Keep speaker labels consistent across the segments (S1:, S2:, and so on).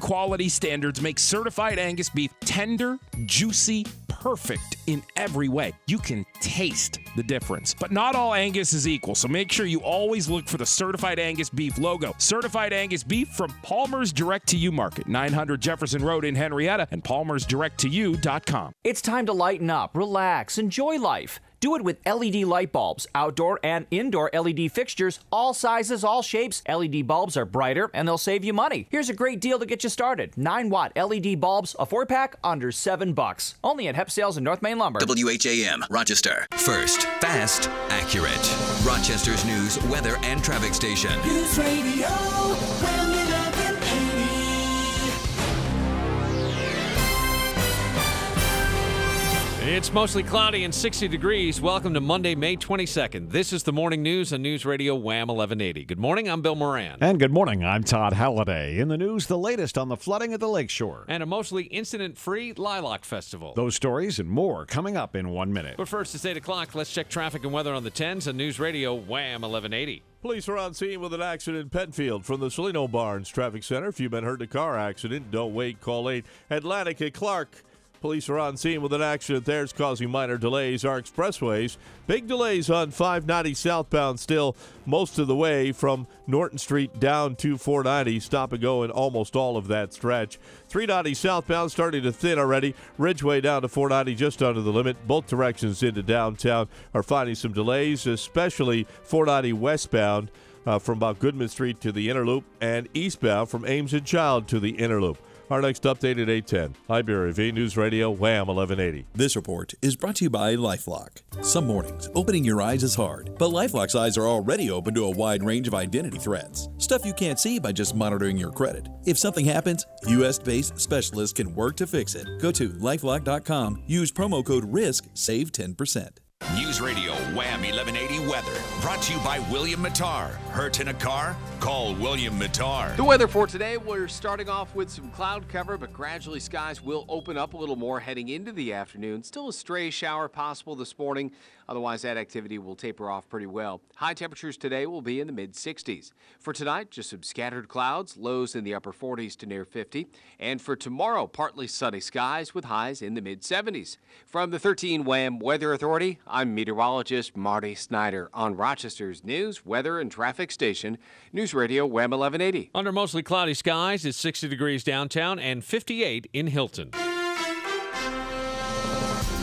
S1: quality standards make certified Angus beef tender, juicy, perfect in every way. You can taste the difference. But not all Angus is equal, so make sure you always look for the certified Angus beef logo. Certified Angus beef from Palmer's Direct to You Market, 900 Jefferson Road in Henrietta, and palmersdirecttoyou.com.
S2: It's time to lighten up, relax, enjoy life. Do it with LED light bulbs, outdoor and indoor LED fixtures, all sizes, all shapes. LED bulbs are brighter and they'll save you money. Here's a great deal to get you started. 9 watt LED bulbs, a 4 pack, under 7 bucks. Only at Hep Sales and North Main Lumber.
S3: WHAM, Rochester. First, fast, accurate. Rochester's news, weather, and traffic station.
S4: News Radio,
S5: It's mostly cloudy and 60 degrees. Welcome to Monday, May 22nd. This is the morning news on News Radio Wham 1180. Good morning, I'm Bill Moran.
S6: And good morning, I'm Todd Halliday. In the news, the latest on the flooding at the lakeshore.
S5: And a mostly incident free Lilac Festival.
S6: Those stories and more coming up in one minute.
S5: But first, it's 8 o'clock. Let's check traffic and weather on the 10s on News Radio Wham 1180.
S7: Police are on scene with an accident in Penfield from the Cellino Barnes Traffic Center. If you've been hurt in a car accident, don't wait. Call 8 Atlantic at Clark. Police are on scene with an accident there. It's causing minor delays. Our expressways, big delays on 590 southbound still most of the way from Norton Street down to 490. Stop and go in almost all of that stretch. 390 southbound starting to thin already. Ridgeway down to 490 just under the limit. Both directions into downtown are finding some delays, especially 490 westbound uh, from about Goodman Street to the inner loop and eastbound from Ames and Child to the inner loop. Our next update at 810. IBRV News Radio, Wham 1180.
S8: This report is brought to you by Lifelock. Some mornings, opening your eyes is hard, but Lifelock's eyes are already open to a wide range of identity threats. Stuff you can't see by just monitoring your credit. If something happens, US based specialists can work to fix it. Go to lifelock.com, use promo code RISK, save 10%.
S3: News Radio Wham 1180 weather. Brought to you by William Matar. Hurt in a car? Call William Matar.
S9: The weather for today, we're starting off with some cloud cover, but gradually skies will open up a little more heading into the afternoon. Still a stray shower possible this morning. Otherwise, that activity will taper off pretty well. High temperatures today will be in the mid 60s. For tonight, just some scattered clouds, lows in the upper 40s to near 50. And for tomorrow, partly sunny skies with highs in the mid 70s. From the 13 WHAM Weather Authority, I'm meteorologist Marty Snyder on Rochester's news, weather, and traffic station, News Radio Wham 1180.
S5: Under mostly cloudy skies, it's 60 degrees downtown and 58 in Hilton.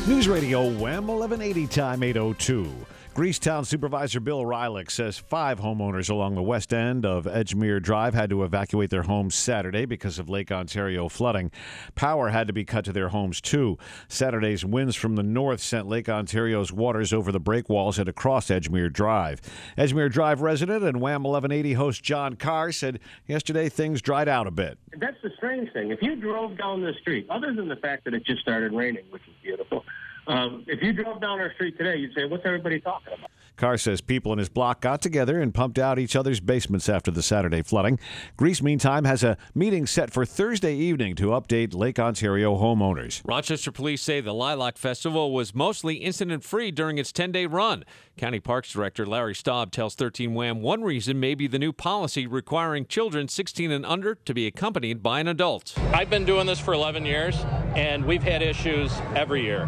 S6: News Radio Wham 1180 time 802. Greece Town Supervisor Bill Reilich says five homeowners along the west end of Edgemere Drive had to evacuate their homes Saturday because of Lake Ontario flooding. Power had to be cut to their homes too. Saturday's winds from the north sent Lake Ontario's waters over the breakwalls and across Edgemere Drive. Edgemere Drive resident and Wham 1180 host John Carr said yesterday things dried out a bit.
S10: That's the strange thing. If you drove down the street, other than the fact that it just started raining, which is beautiful, um, if you drove down our street today, you'd say, "What's everybody talking about?"
S6: Carr says people in his block got together and pumped out each other's basements after the Saturday flooding. Greece, meantime, has a meeting set for Thursday evening to update Lake Ontario homeowners.
S5: Rochester police say the Lilac Festival was mostly incident free during its 10 day run. County Parks Director Larry Staub tells 13 Wham one reason may be the new policy requiring children 16 and under to be accompanied by an adult.
S11: I've been doing this for 11 years, and we've had issues every year,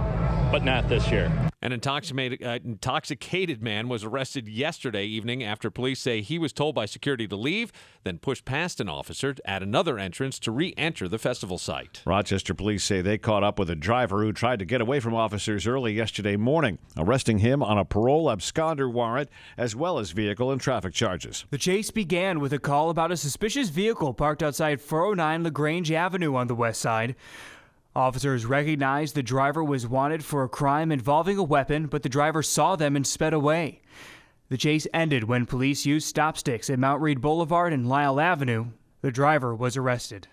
S11: but not this year.
S5: An intoxicated, uh, intoxicated man was arrested yesterday evening after police say he was told by security to leave, then pushed past an officer at another entrance to re enter the festival site.
S6: Rochester police say they caught up with a driver who tried to get away from officers early yesterday morning, arresting him on a parole absconder warrant as well as vehicle and traffic charges.
S12: The chase began with a call about a suspicious vehicle parked outside 409 LaGrange Avenue on the west side. Officers recognized the driver was wanted for a crime involving a weapon, but the driver saw them and sped away. The chase ended when police used stop sticks at Mount Read Boulevard and Lyell Avenue. The driver was arrested.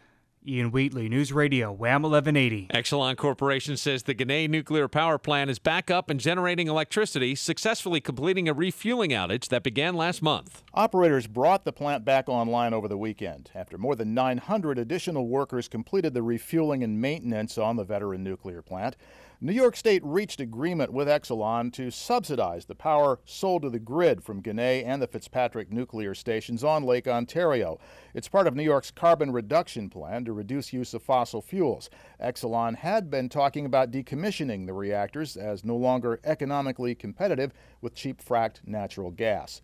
S12: Ian Wheatley, News Radio, Wham 1180.
S5: Exelon Corporation says the Ginna nuclear power plant is back up and generating electricity, successfully completing a refueling outage that began last month.
S13: Operators brought the plant back online over the weekend after more than 900 additional workers completed the refueling and maintenance on the veteran nuclear plant. New York State reached agreement with Exelon to subsidize the power sold to the grid from Ginna and the Fitzpatrick nuclear stations on Lake Ontario. It's part of New York's carbon reduction plan to reduce use of fossil fuels. Exelon had been talking about decommissioning the reactors as no longer economically competitive with cheap fracked natural gas.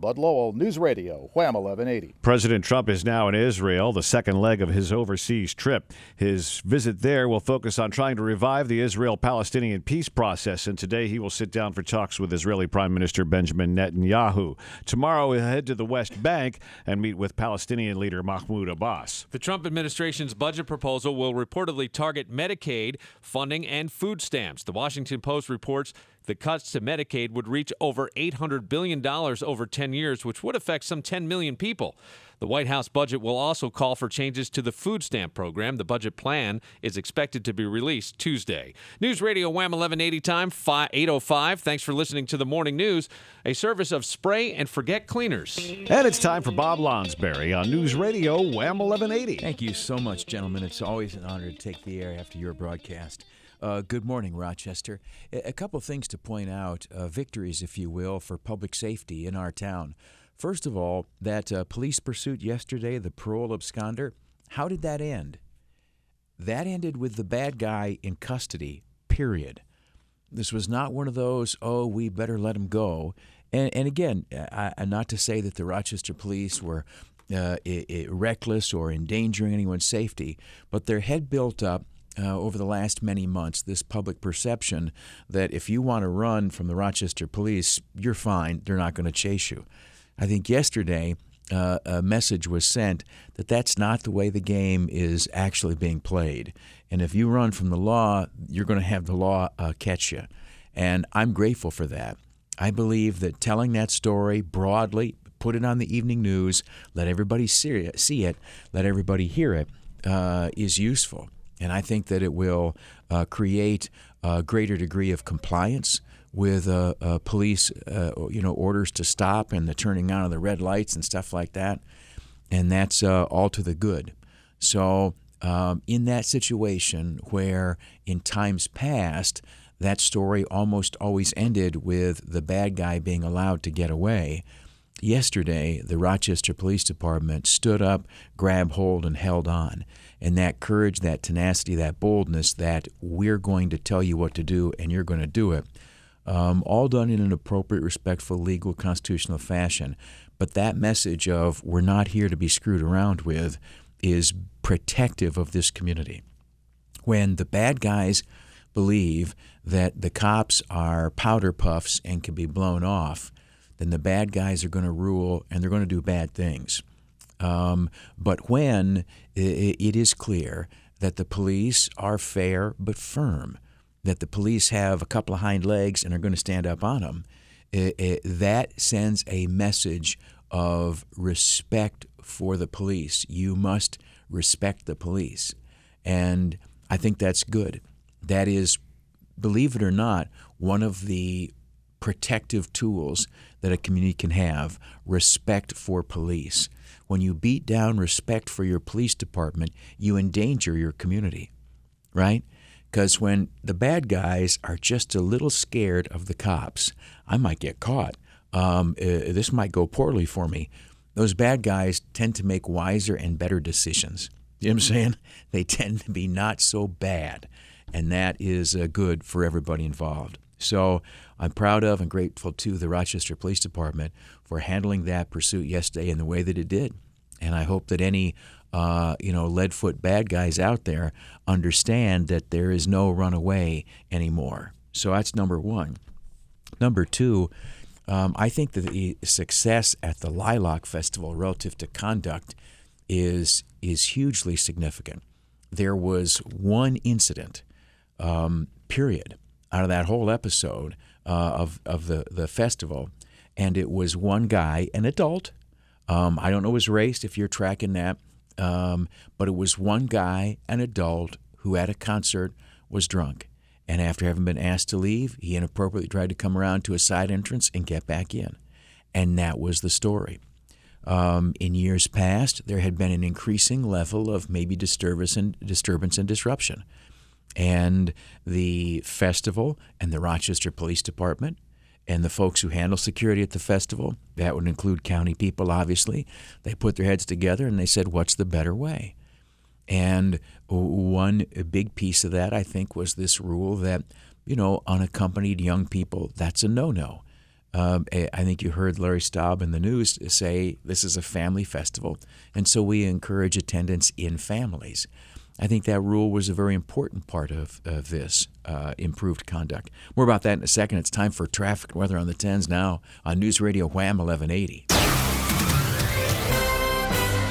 S13: Bud Lowell, News Radio, Wham 1180.
S14: President Trump is now in Israel, the second leg of his overseas trip. His visit there will focus on trying to revive the Israel Palestinian peace process, and today he will sit down for talks with Israeli Prime Minister Benjamin Netanyahu. Tomorrow he'll head to the West Bank and meet with Palestinian leader Mahmoud Abbas.
S5: The Trump administration's budget proposal will reportedly target Medicaid funding and food stamps. The Washington Post reports the cuts to Medicaid would reach over $800 billion over 10 years, which would affect some 10 million people. The White House budget will also call for changes to the food stamp program. The budget plan is expected to be released Tuesday. News Radio Wham 1180 time, 805. Thanks for listening to the morning news, a service of Spray and Forget Cleaners.
S14: And it's time for Bob Lonsberry on News Radio Wham 1180.
S15: Thank you so much, gentlemen. It's always an honor to take the air after your broadcast. Uh, good morning, Rochester. A, couple things to point out uh, victories, if you will, for public safety in our town. First of all, that uh, police pursuit yesterday, the parole absconder, how did that end? That ended with the bad guy in custody, period. This was not one of those, oh, we better let him go. And, and again, I, I, not to say that the Rochester police were uh, I- I reckless or endangering anyone's safety, but their head built up uh, over the last many months this public perception that if you want to run from the Rochester police, you're fine. They're not going to chase you. I think yesterday uh, a message was sent that that's not the way the game is actually being played. And if you run from the law, you're going to have the law uh, catch you. And I'm grateful for that. I believe that telling that story broadly, put it on the evening news, let everybody see it, let everybody hear it, uh, is useful. And I think that it will uh, create a greater degree of compliance with uh, uh, police, uh, you know, orders to stop and the turning on of the red lights and stuff like that. And that's uh, all to the good. So, um, in that situation where in times past that story almost always ended with the bad guy being allowed to get away, yesterday the Rochester Police Department stood up, grabbed hold, and held on and that courage, that tenacity, that boldness that we're going to tell you what to do and you're going to do it. Um, all done in an appropriate, respectful, legal, constitutional fashion. But that message of we're not here to be screwed around with is protective of this community. When the bad guys believe that the cops are powder puffs and can be blown off, then the bad guys are going to rule and they're going to do bad things. Um, but when it is clear that the police are fair but firm, that the police have a couple of hind legs and are going to stand up on them, it, it, that sends a message of respect for the police. You must respect the police. And I think that's good. That is, believe it or not, one of the protective tools that a community can have respect for police. When you beat down respect for your police department, you endanger your community, right? Because when the bad guys are just a little scared of the cops, I might get caught. Um, uh, this might go poorly for me. Those bad guys tend to make wiser and better decisions. You know what I'm saying? They tend to be not so bad. And that is uh, good for everybody involved. So I'm proud of and grateful to the Rochester Police Department for handling that pursuit yesterday in the way that it did. And I hope that any uh, you know leadfoot bad guys out there understand that there is no runaway anymore. So that's number one. Number two, um, I think that the success at the Lilac Festival relative to conduct is is hugely significant. There was one incident, um, period, out of that whole episode uh, of of the the festival, and it was one guy, an adult. Um, I don't know his race if you're tracking that, um, but it was one guy, an adult, who at a concert was drunk, and after having been asked to leave, he inappropriately tried to come around to a side entrance and get back in, and that was the story. Um, in years past, there had been an increasing level of maybe disturbance and disturbance and disruption. And the festival and the Rochester Police Department and the folks who handle security at the festival, that would include county people, obviously, they put their heads together and they said, what's the better way? And one big piece of that, I think, was this rule that, you know, unaccompanied young people, that's a no no. Um, I think you heard Larry Staub in the news say this is a family festival, and so we encourage attendance in families. I think that rule was a very important part of, of this uh, improved conduct. More about that in a second. It's time for traffic and weather on the 10s now on News Radio Wham 1180.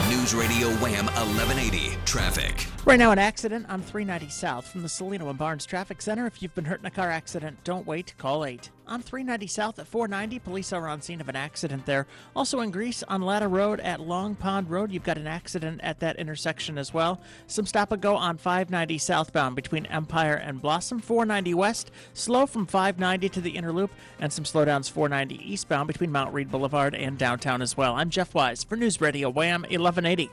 S4: News Radio Wham 1180. Traffic.
S16: Right now, an accident on 390 South from the Cellino and Barnes Traffic Center. If you've been hurt in a car accident, don't wait. Call 8. On 390 South at 490, police are on scene of an accident there. Also in Greece, on Latta Road at Long Pond Road, you've got an accident at that intersection as well. Some stop and go on 590 southbound between Empire and Blossom. 490 West, slow from 590 to the inner loop, and some slowdowns 490 eastbound between Mount Read Boulevard and downtown as well. I'm Jeff Wise for News Radio Wham 1180.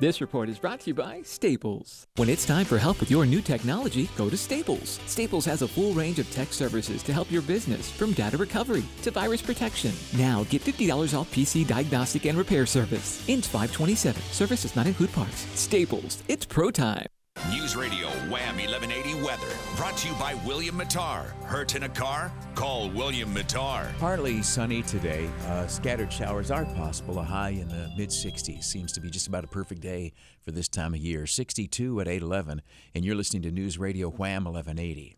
S17: This report is brought to you by Staples. When it's time for help with your new technology, go to Staples. Staples has a full range of tech services to help your business, from data recovery to virus protection. Now get $50 off PC diagnostic and repair service. Int 527. Service does not include parts. Staples. It's pro time.
S4: News Radio Wham 1180 weather brought to you by William Matar. Hurt in a car? Call William Matar.
S15: Partly sunny today. Uh, scattered showers are possible. A high in the mid 60s seems to be just about a perfect day for this time of year. 62 at 811, and you're listening to News Radio Wham 1180.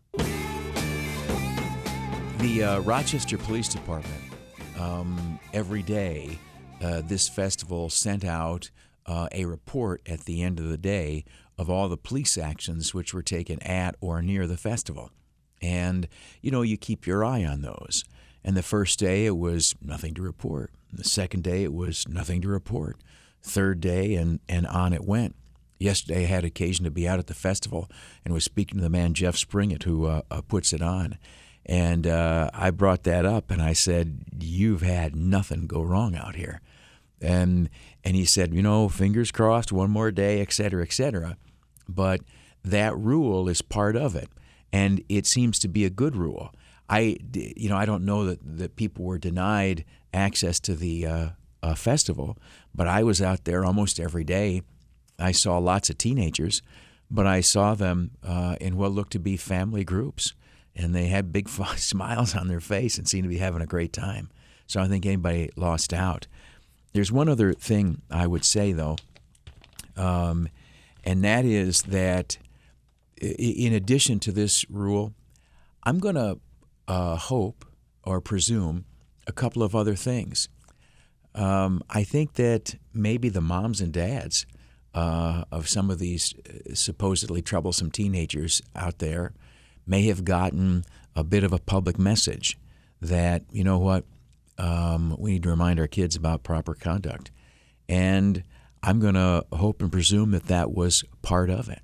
S15: The uh, Rochester Police Department, um, every day, uh, this festival sent out uh, a report at the end of the day of all the police actions which were taken at or near the festival. And, you know, you keep your eye on those. And the first day it was nothing to report. The second day it was nothing to report. Third day and, and on it went. Yesterday I had occasion to be out at the festival and was speaking to the man Jeff Springut who uh, uh, puts it on. And uh, I brought that up and I said, You've had nothing go wrong out here. And, and he said, You know, fingers crossed, one more day, et cetera, et cetera. But that rule is part of it. And it seems to be a good rule. I, you know, I don't know that, that people were denied access to the uh, uh, festival, but I was out there almost every day. I saw lots of teenagers, but I saw them uh, in what looked to be family groups, and they had big smiles on their face and seemed to be having a great time. So I think anybody lost out. There's one other thing I would say, though, um, and that is that in addition to this rule, I'm going to uh, hope or presume a couple of other things. Um, I think that maybe the moms and dads uh, of some of these uh, supposedly troublesome teenagers out there may have gotten a bit of a public message that, you know what, um, we need to remind our kids about proper conduct. And I'm going to hope and presume that that was part of it.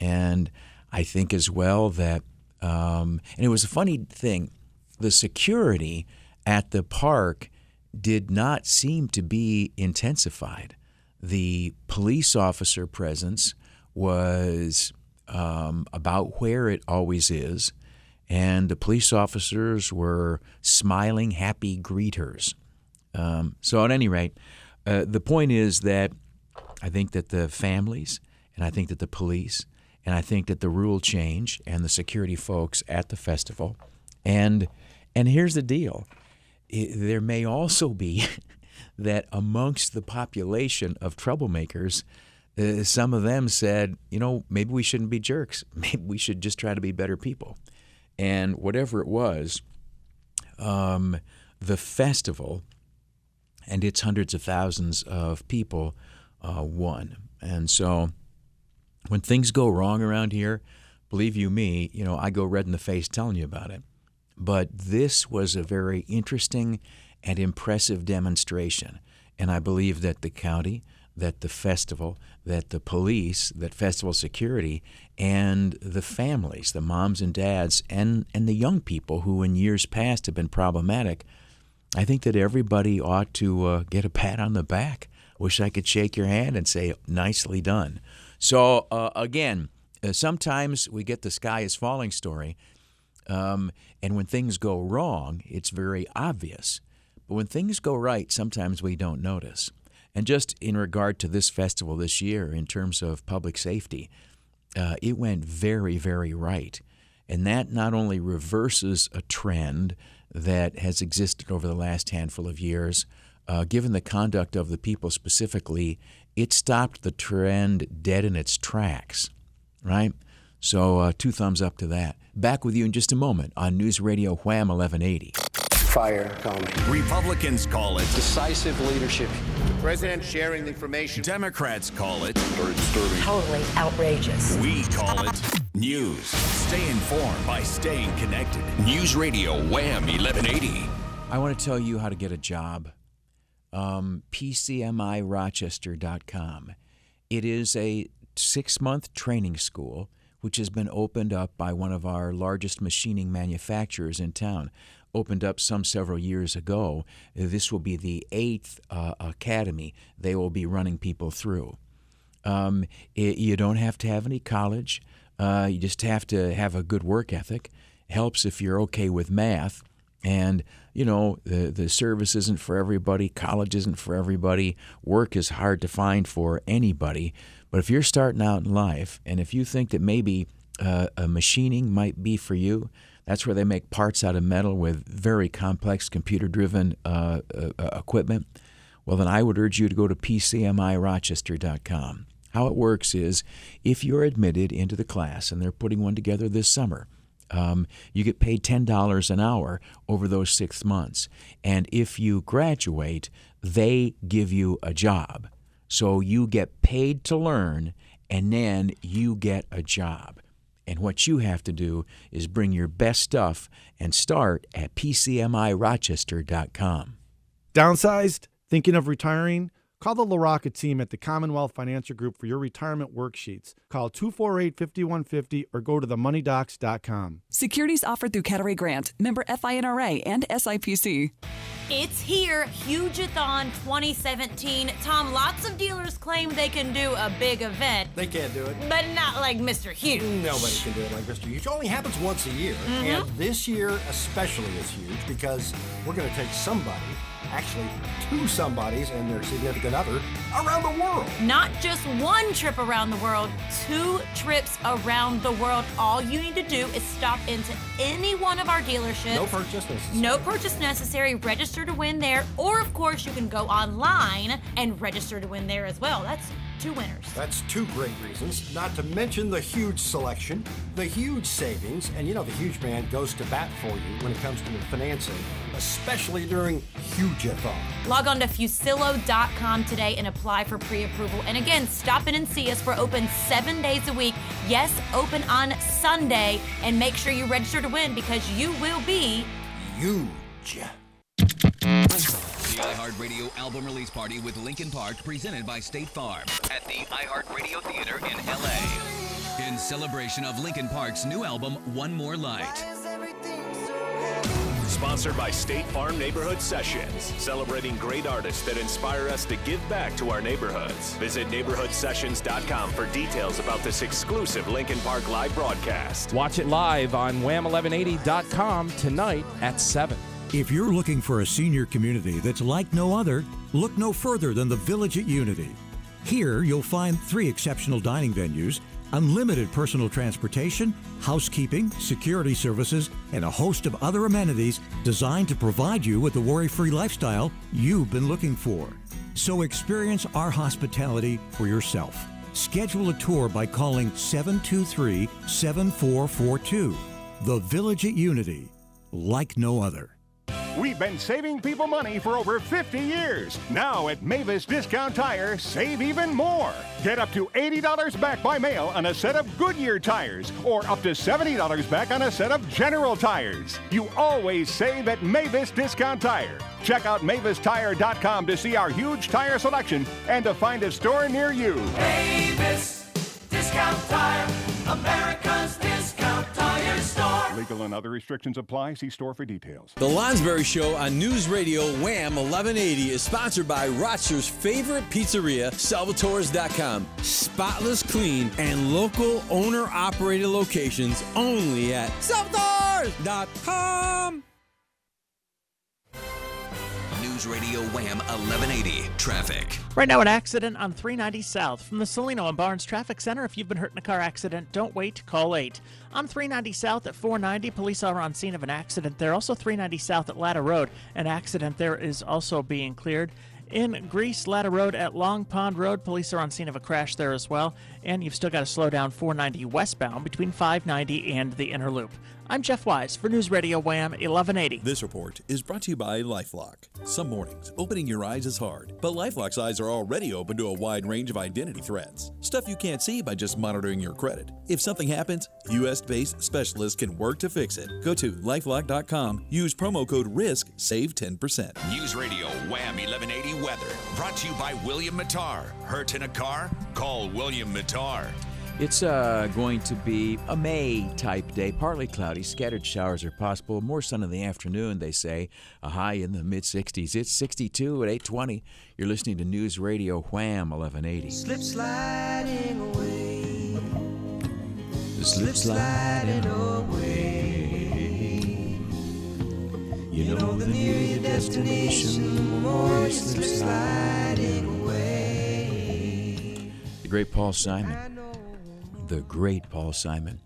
S15: And I think as well that, um, and it was a funny thing, the security at the park did not seem to be intensified. The police officer presence was um, about where it always is, and the police officers were smiling, happy greeters. Um, so, at any rate, uh, the point is that I think that the families, and I think that the police, and I think that the rule change and the security folks at the festival, and and here's the deal: it, there may also be that amongst the population of troublemakers, uh, some of them said, you know, maybe we shouldn't be jerks. Maybe we should just try to be better people. And whatever it was, um, the festival and its hundreds of thousands of people uh, won. And so when things go wrong around here, believe you me, you know, I go red in the face telling you about it. But this was a very interesting and impressive demonstration. And I believe that the county, that the festival, that the police, that festival security, and the families, the moms and dads, and, and the young people who in years past have been problematic, I think that everybody ought to uh, get a pat on the back. Wish I could shake your hand and say, nicely done. So, uh, again, Uh, sometimes we get the sky is falling story, um, and when things go wrong, it's very obvious. But when things go right, sometimes we don't notice. And just in regard to this festival this year, in terms of public safety, uh, it went very, very right. And that not only reverses a trend that has existed over the last handful of years, uh, given the conduct of the people specifically, it stopped the trend dead in its tracks, right? So, uh, two thumbs up to that. Back with you in just a moment on News Radio Wham 1180.
S4: Fire coming. Republicans call it
S18: decisive leadership.
S4: The president sharing the information. Democrats call it very
S19: disturbing. Totally outrageous.
S4: We call it news. Stay informed by staying connected. News Radio Wham 1180.
S15: I want to tell you how to get a job. Um, PCMIRochester.com. It is a six month training school which has been opened up by one of our largest machining manufacturers in town opened up some several years ago. This will be the eighth uh, academy they will be running people through. Um, it, you don't have to have any college. Uh, you just have to have a good work ethic. Helps if you're okay with math. And, you know, the, the service isn't for everybody, college isn't for everybody, work is hard to find for anybody. But if you're starting out in life and if you think that maybe uh, machining might be for you, that's where they make parts out of metal with very complex computer driven uh, uh, uh, equipment. Well, then I would urge you to go to PCMIRochester.com. How it works is if you're admitted into the class, and they're putting one together this summer, um, you get paid $10 an hour over those six months. And if you graduate, they give you a job. So you get paid to learn, and then you get a job. And what you have to do is bring your best stuff and start at PCMIRochester.com.
S20: Downsized? Thinking of retiring? Call the LaRocca team at the Commonwealth Financial Group for your retirement worksheets. Call 248 5150 or go to themoneydocs.com.
S21: Securities offered through Cadaret Grant, member FINRA and SIPC.
S22: It's here, Hugeathon 2017. Tom, lots of dealers claim they can do a big event,
S23: They can't do it.
S22: but not like Mr. Huge.
S23: Nobody can do it like Mr. Huge. It only happens once a year.
S22: Mhm.
S23: And this year especially is huge because we're going to take somebody, actually two somebodies and their significant other, around the world.
S22: Not just one trip around the world, two trips around the world. All you need to do is stop into any one of our dealerships.
S23: No purchase necessary.
S22: No purchase necessary. Register to win there. Or, of course, you can go online and register to win there as well. That's two winners.
S23: That's two great reasons, not to mention the huge selection, the huge savings, and you know the huge man goes to bat for you when it comes to the financing, especially during huge Hugeathon.
S22: Log on to Fuccillo.com today and apply for pre approval. And again, stop in and see us. We're open seven days a week. Yes, open on Sunday. And make sure you register to win because you will be
S23: huge.
S4: The iHeartRadio album release party with Linkin Park presented by State Farm at the iHeartRadio Theater in LA. In celebration of Linkin Park's new album, One More Light.
S24: Sponsored by State Farm Neighborhood Sessions, celebrating great artists that inspire us to give back to our neighborhoods. Visit neighborhoodsessions.com for details about this exclusive Linkin Park live broadcast.
S1: Watch it live on wham1180.com tonight at 7.
S2: If you're looking for a senior community that's like no other, look no further than the Village at Unity. Here, you'll find three exceptional dining venues, unlimited personal transportation, housekeeping, security services, and a host of other amenities designed to provide you with the worry free lifestyle you've been looking for. So experience our hospitality for yourself. Schedule a tour by calling 723 7442. The Village at Unity, like no other.
S25: We've been saving people money for over 50 years. Now at Mavis Discount Tire, save even more. Get up to $80 back by mail on a set of Goodyear tires, or up to $70 back on a set of General tires. You always save at Mavis Discount Tire. Check out MavisTire.com to see our huge tire selection and to find a store near you.
S26: Mavis Discount Tire, America's.
S25: Legal and other restrictions apply. See store for details.
S27: The Lonsberry Show on News Radio Wham 1180 is sponsored by Rochester's favorite pizzeria, Salvatore's.com. Spotless, clean, and local owner operated locations only at Salvatore's.com.
S4: News Radio Wham 1180 traffic.
S16: Right now, an accident on 390 South from the Cellino and Barnes Traffic Center. If you've been hurt in a car accident, don't wait. Call 8. On 390 South at 490, police are on scene of an accident there. Also, 390 South at Latta Road, an accident there is also being cleared. In Greece, Latta Road at Long Pond Road, police are on scene of a crash there as well. And you've still got to slow down 490 westbound between 590 and the Inner Loop. I'm Jeff Wise for News Radio Wham 1180.
S28: This report is brought to you by Lifelock. Some mornings, opening your eyes is hard, but Lifelock's eyes are already open to a wide range of identity threats. Stuff you can't see by just monitoring your credit. If something happens, US based specialists can work to fix it. Go to lifelock.com, use promo code RISK, save 10%.
S3: News Radio Wham 1180 weather brought to you by William Matar. Hurt in a car? Call William Matar.
S15: It's uh, going to be a May type day, partly cloudy. Scattered showers are possible. More sun in the afternoon, they say. A high in the mid 60s. It's 62 at 820. You're listening to News Radio Wham 1180.
S26: Slip sliding away.
S15: Slip sliding
S26: away. You know the nearer your destination, the more slip sliding away.
S15: The great Paul Simon. The great Paul Simon.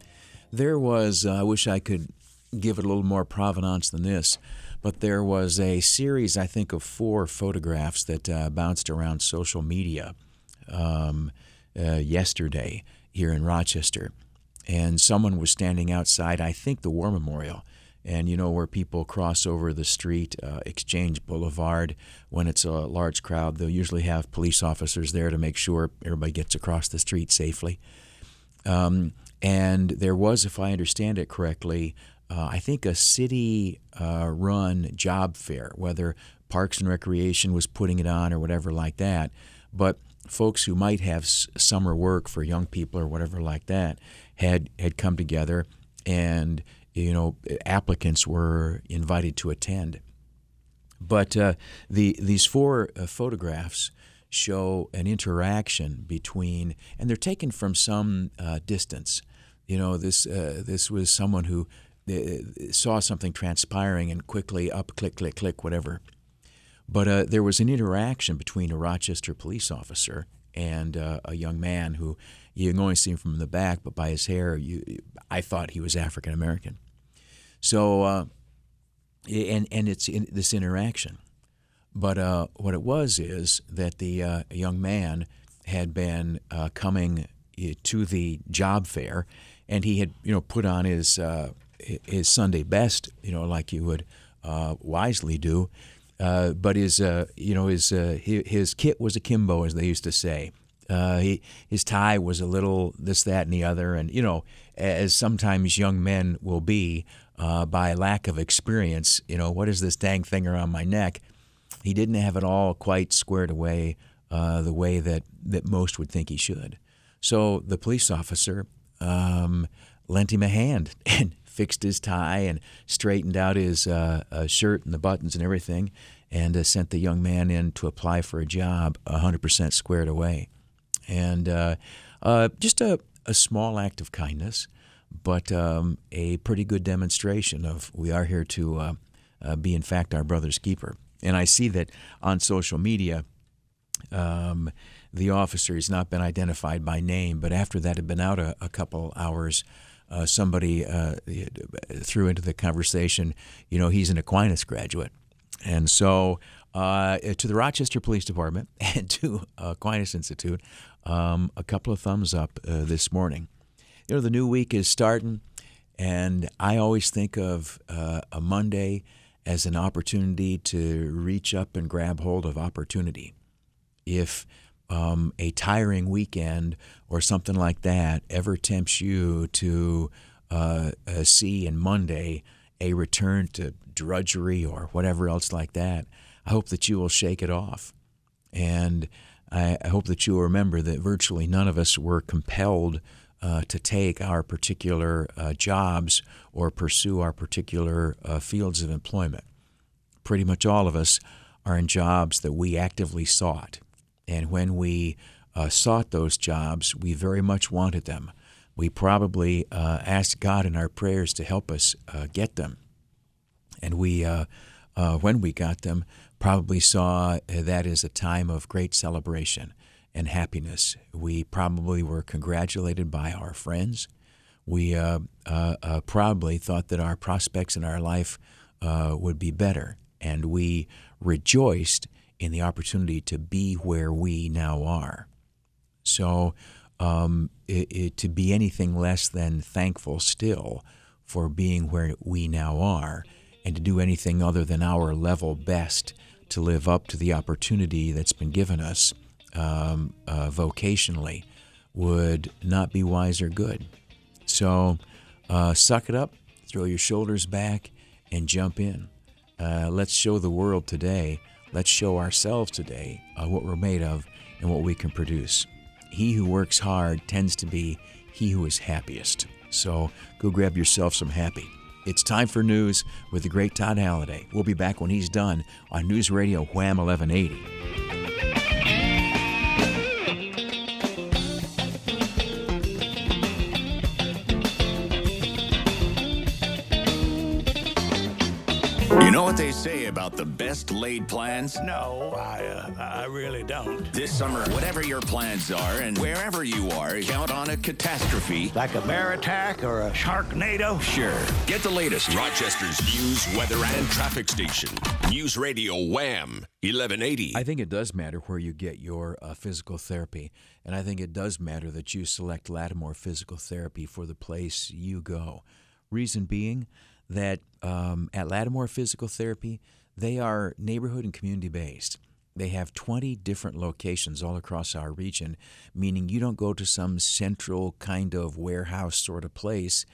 S15: There was, uh, I wish I could give it a little more provenance than this, but there was a series, I think, of four photographs that uh, bounced around social media um, uh, yesterday here in Rochester. And someone was standing outside, I think, the War Memorial. And you know where people cross over the street, uh, Exchange Boulevard, when it's a large crowd, they'll usually have police officers there to make sure everybody gets across the street safely. Um, and there was, if I understand it correctly, uh, I think a city uh, job fair, whether Parks and Recreation was putting it on or whatever like that. But folks who might have s- summer work for young people or whatever like that had, had come together and you know applicants were invited to attend. But uh, the these four uh, photographs show an interaction between, and they're taken from some uh, distance. You know, this uh, this was someone who uh, saw something transpiring and quickly up, click, click, click, whatever. But uh, there was an interaction between a Rochester police officer and uh, a young man who you can only see him from the back, but by his hair, you, I thought he was African American. So, uh, and and it's in this interaction. But uh, what it was is that the uh, young man had been uh, coming uh, to the job fair, and he had you know put on his his Sunday best, you know, like you would wisely do. Uh, but his uh, you know his uh, his kit was akimbo, as they used to say. he, his tie was a little this, that, and the other, and you know, as sometimes young men will be by lack of experience. You know, what is this dang thing around my neck? he didn't have it all quite squared away uh, the way that, that most would think he should. So the police officer um, lent him a hand and fixed his tie and straightened out his uh, uh, shirt and the buttons and everything and uh, sent the young man in to apply for a job 100% squared away. And uh, uh, just a, a small act of kindness, but um, a pretty good demonstration of we are here to be, in fact, our brother's keeper. And I see that on social media, um, the officer has not been identified by name, but after that had been out a, a couple hours, uh, somebody uh, threw into the conversation, you know, he's an Aquinas graduate. And so uh, to the Rochester Police Department and to Aquinas Institute, um, a couple of thumbs up uh, this morning. You know, the new week is starting, and I always think of uh, a Monday as an opportunity to reach up and grab hold of opportunity. If um, a tiring weekend or something like that ever tempts you to uh, uh, see in Monday a return to drudgery or whatever else like that, I hope that you will shake it off. And I, I hope that you will remember that virtually none of us were compelled uh, to take our particular uh, jobs or pursue our particular uh, fields of employment. Pretty much all of us are in jobs that we actively sought. And when we uh, sought those jobs, we very much wanted them. We probably uh, asked God in our prayers to help us uh, get them. And we, uh, uh, when we got them, probably saw that as a time of great celebration and happiness. We probably were congratulated by our friends. We uh, uh, uh, probably thought that our prospects in our life uh, would be better, and we rejoiced in the opportunity to be where we now are. So, um, it, it, to be anything less than thankful still for being where we now are, and to do anything other than our level best to live up to the opportunity that's been given us um, uh, vocationally would not be wise or good. So uh, suck it up, throw your shoulders back, and jump in. Uh, let's show the world today, let's show ourselves today uh, what we're made of and what we can produce. He who works hard tends to be he who is happiest. So go grab yourself some happy. It's time for news with the great Todd Halliday. We'll be back when he's done on News Radio Wham 1180.
S3: They say about the best laid plans?
S29: No, I, uh, I really don't.
S3: This summer, whatever your plans are and wherever you are, count on a catastrophe.
S29: Like a bear attack or a sharknado?
S3: Sure. Get the latest.
S30: Rochester's news, weather, and traffic station. News Radio Wham 1180.
S15: I think it does matter where you get your uh, physical therapy. And I think it does matter that you select Lattimore Physical Therapy for the place you go. Reason being that um, at Lattimore Physical Therapy, they are neighborhood and community based. They have 20 different locations all across our region, meaning you don't go to some central kind of warehouse sort of place.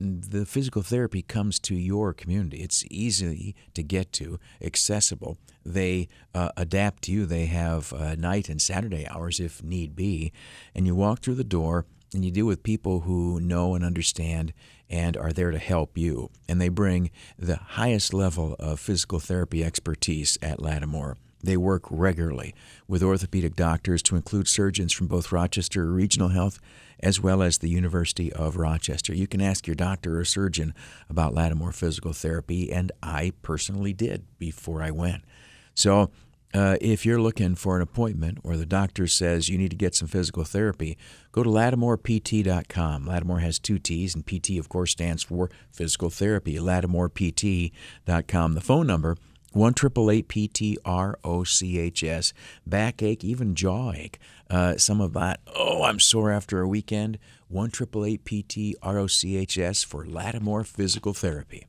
S15: The physical therapy comes to your community. It's easy to get to, accessible. They uh, adapt to you. They have uh, night and Saturday hours if need be. And you walk through the door and you deal with people who know and understand and are there to help you. And they bring the highest level of physical therapy expertise at Lattimore. They work regularly with orthopedic doctors to include surgeons from both Rochester Regional Health as well as the University of Rochester. You can ask your doctor or surgeon about Lattimore Physical Therapy, and I personally did before I went. So uh, if you're looking for an appointment or the doctor says you need to get some physical therapy, go to lattimorept.com. Lattimore has two T's, and PT, of course, stands for physical therapy. lattimorept.com. The phone number, 1 pt r o c h s Backache, even jaw ache. Uh, some of that, oh, I'm sore after a weekend. 1 pt r o c h s for Lattimore Physical Therapy.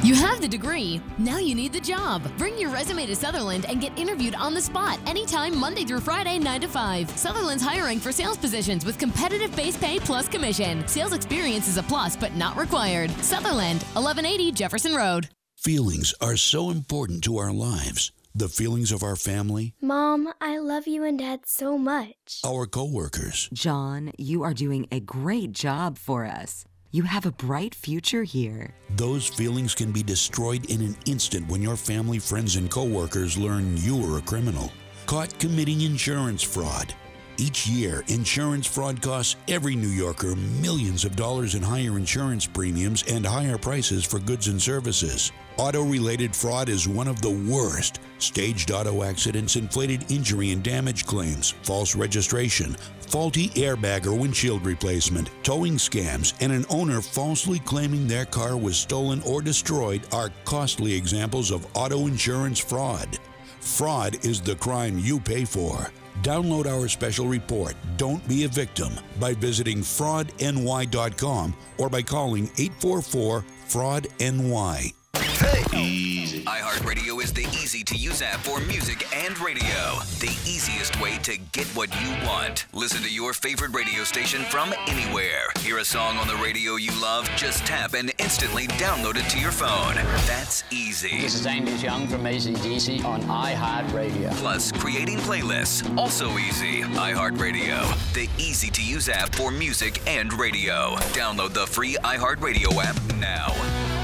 S31: You have the degree. Now you need the job. Bring your resume to Sutherland and get interviewed on the spot anytime Monday through Friday, 9 to 5. Sutherland's hiring for sales positions with competitive base pay plus commission. Sales experience is a plus, but not required. Sutherland, 1180 Jefferson Road.
S32: Feelings are so important to our lives. The feelings of our family,
S18: Mom, I love you and Dad so much.
S32: our coworkers,
S33: John, you are doing a great job for us. You have a bright future here.
S32: those feelings can be destroyed in an instant when your family, friends, and coworkers learn you are a criminal. Caught committing insurance fraud. Each year, insurance fraud costs every New Yorker millions of dollars in higher insurance premiums and higher prices for goods and services. Auto related fraud is one of the worst. Staged auto accidents, inflated injury and damage claims, false registration, faulty airbag or windshield replacement, towing scams, and an owner falsely claiming their car was stolen or destroyed are costly examples of auto insurance fraud. Fraud is the crime you pay for. Download our special report, Don't Be a Victim, by visiting fraudny.com or by calling 844 Fraud NY.
S34: Hey,
S4: Easy. iHeartRadio is the easy to use app for music and radio. The easiest way to get what you want. Listen to your favorite radio station from anywhere. Hear a song on the radio you love? Just tap and instantly download it to your phone. That's easy.
S35: This is Angus Young from ACDC on iHeartRadio.
S4: Plus, creating playlists, also easy. iHeartRadio, the easy to use app for music and radio. Download the free iHeartRadio app now.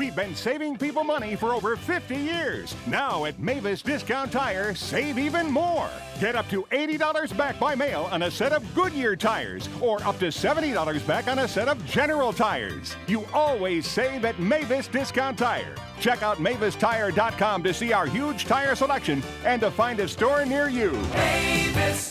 S25: We've been saving people money for over 50 years. Now at Mavis Discount Tire, save even more. Get up to $80 back by mail on a set of Goodyear tires, or up to $70 back on a set of General tires. You always save at Mavis Discount Tire. Check out MavisTire.com to see our huge tire selection and to find a store near you.
S36: Mavis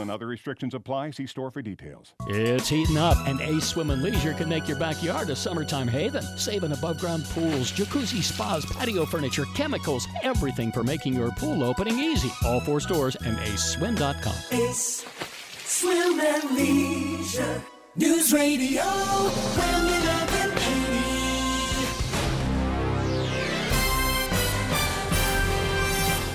S25: Legal and other restrictions apply. See store for details.
S37: It's heating up, and Ace Swim and Leisure can make your backyard a summertime haven. Save Saving above ground pools, jacuzzi spas, patio furniture, chemicals, everything for making your pool opening easy. All four stores and aceswim.com.
S36: Ace Swim and Leisure. News Radio, Wham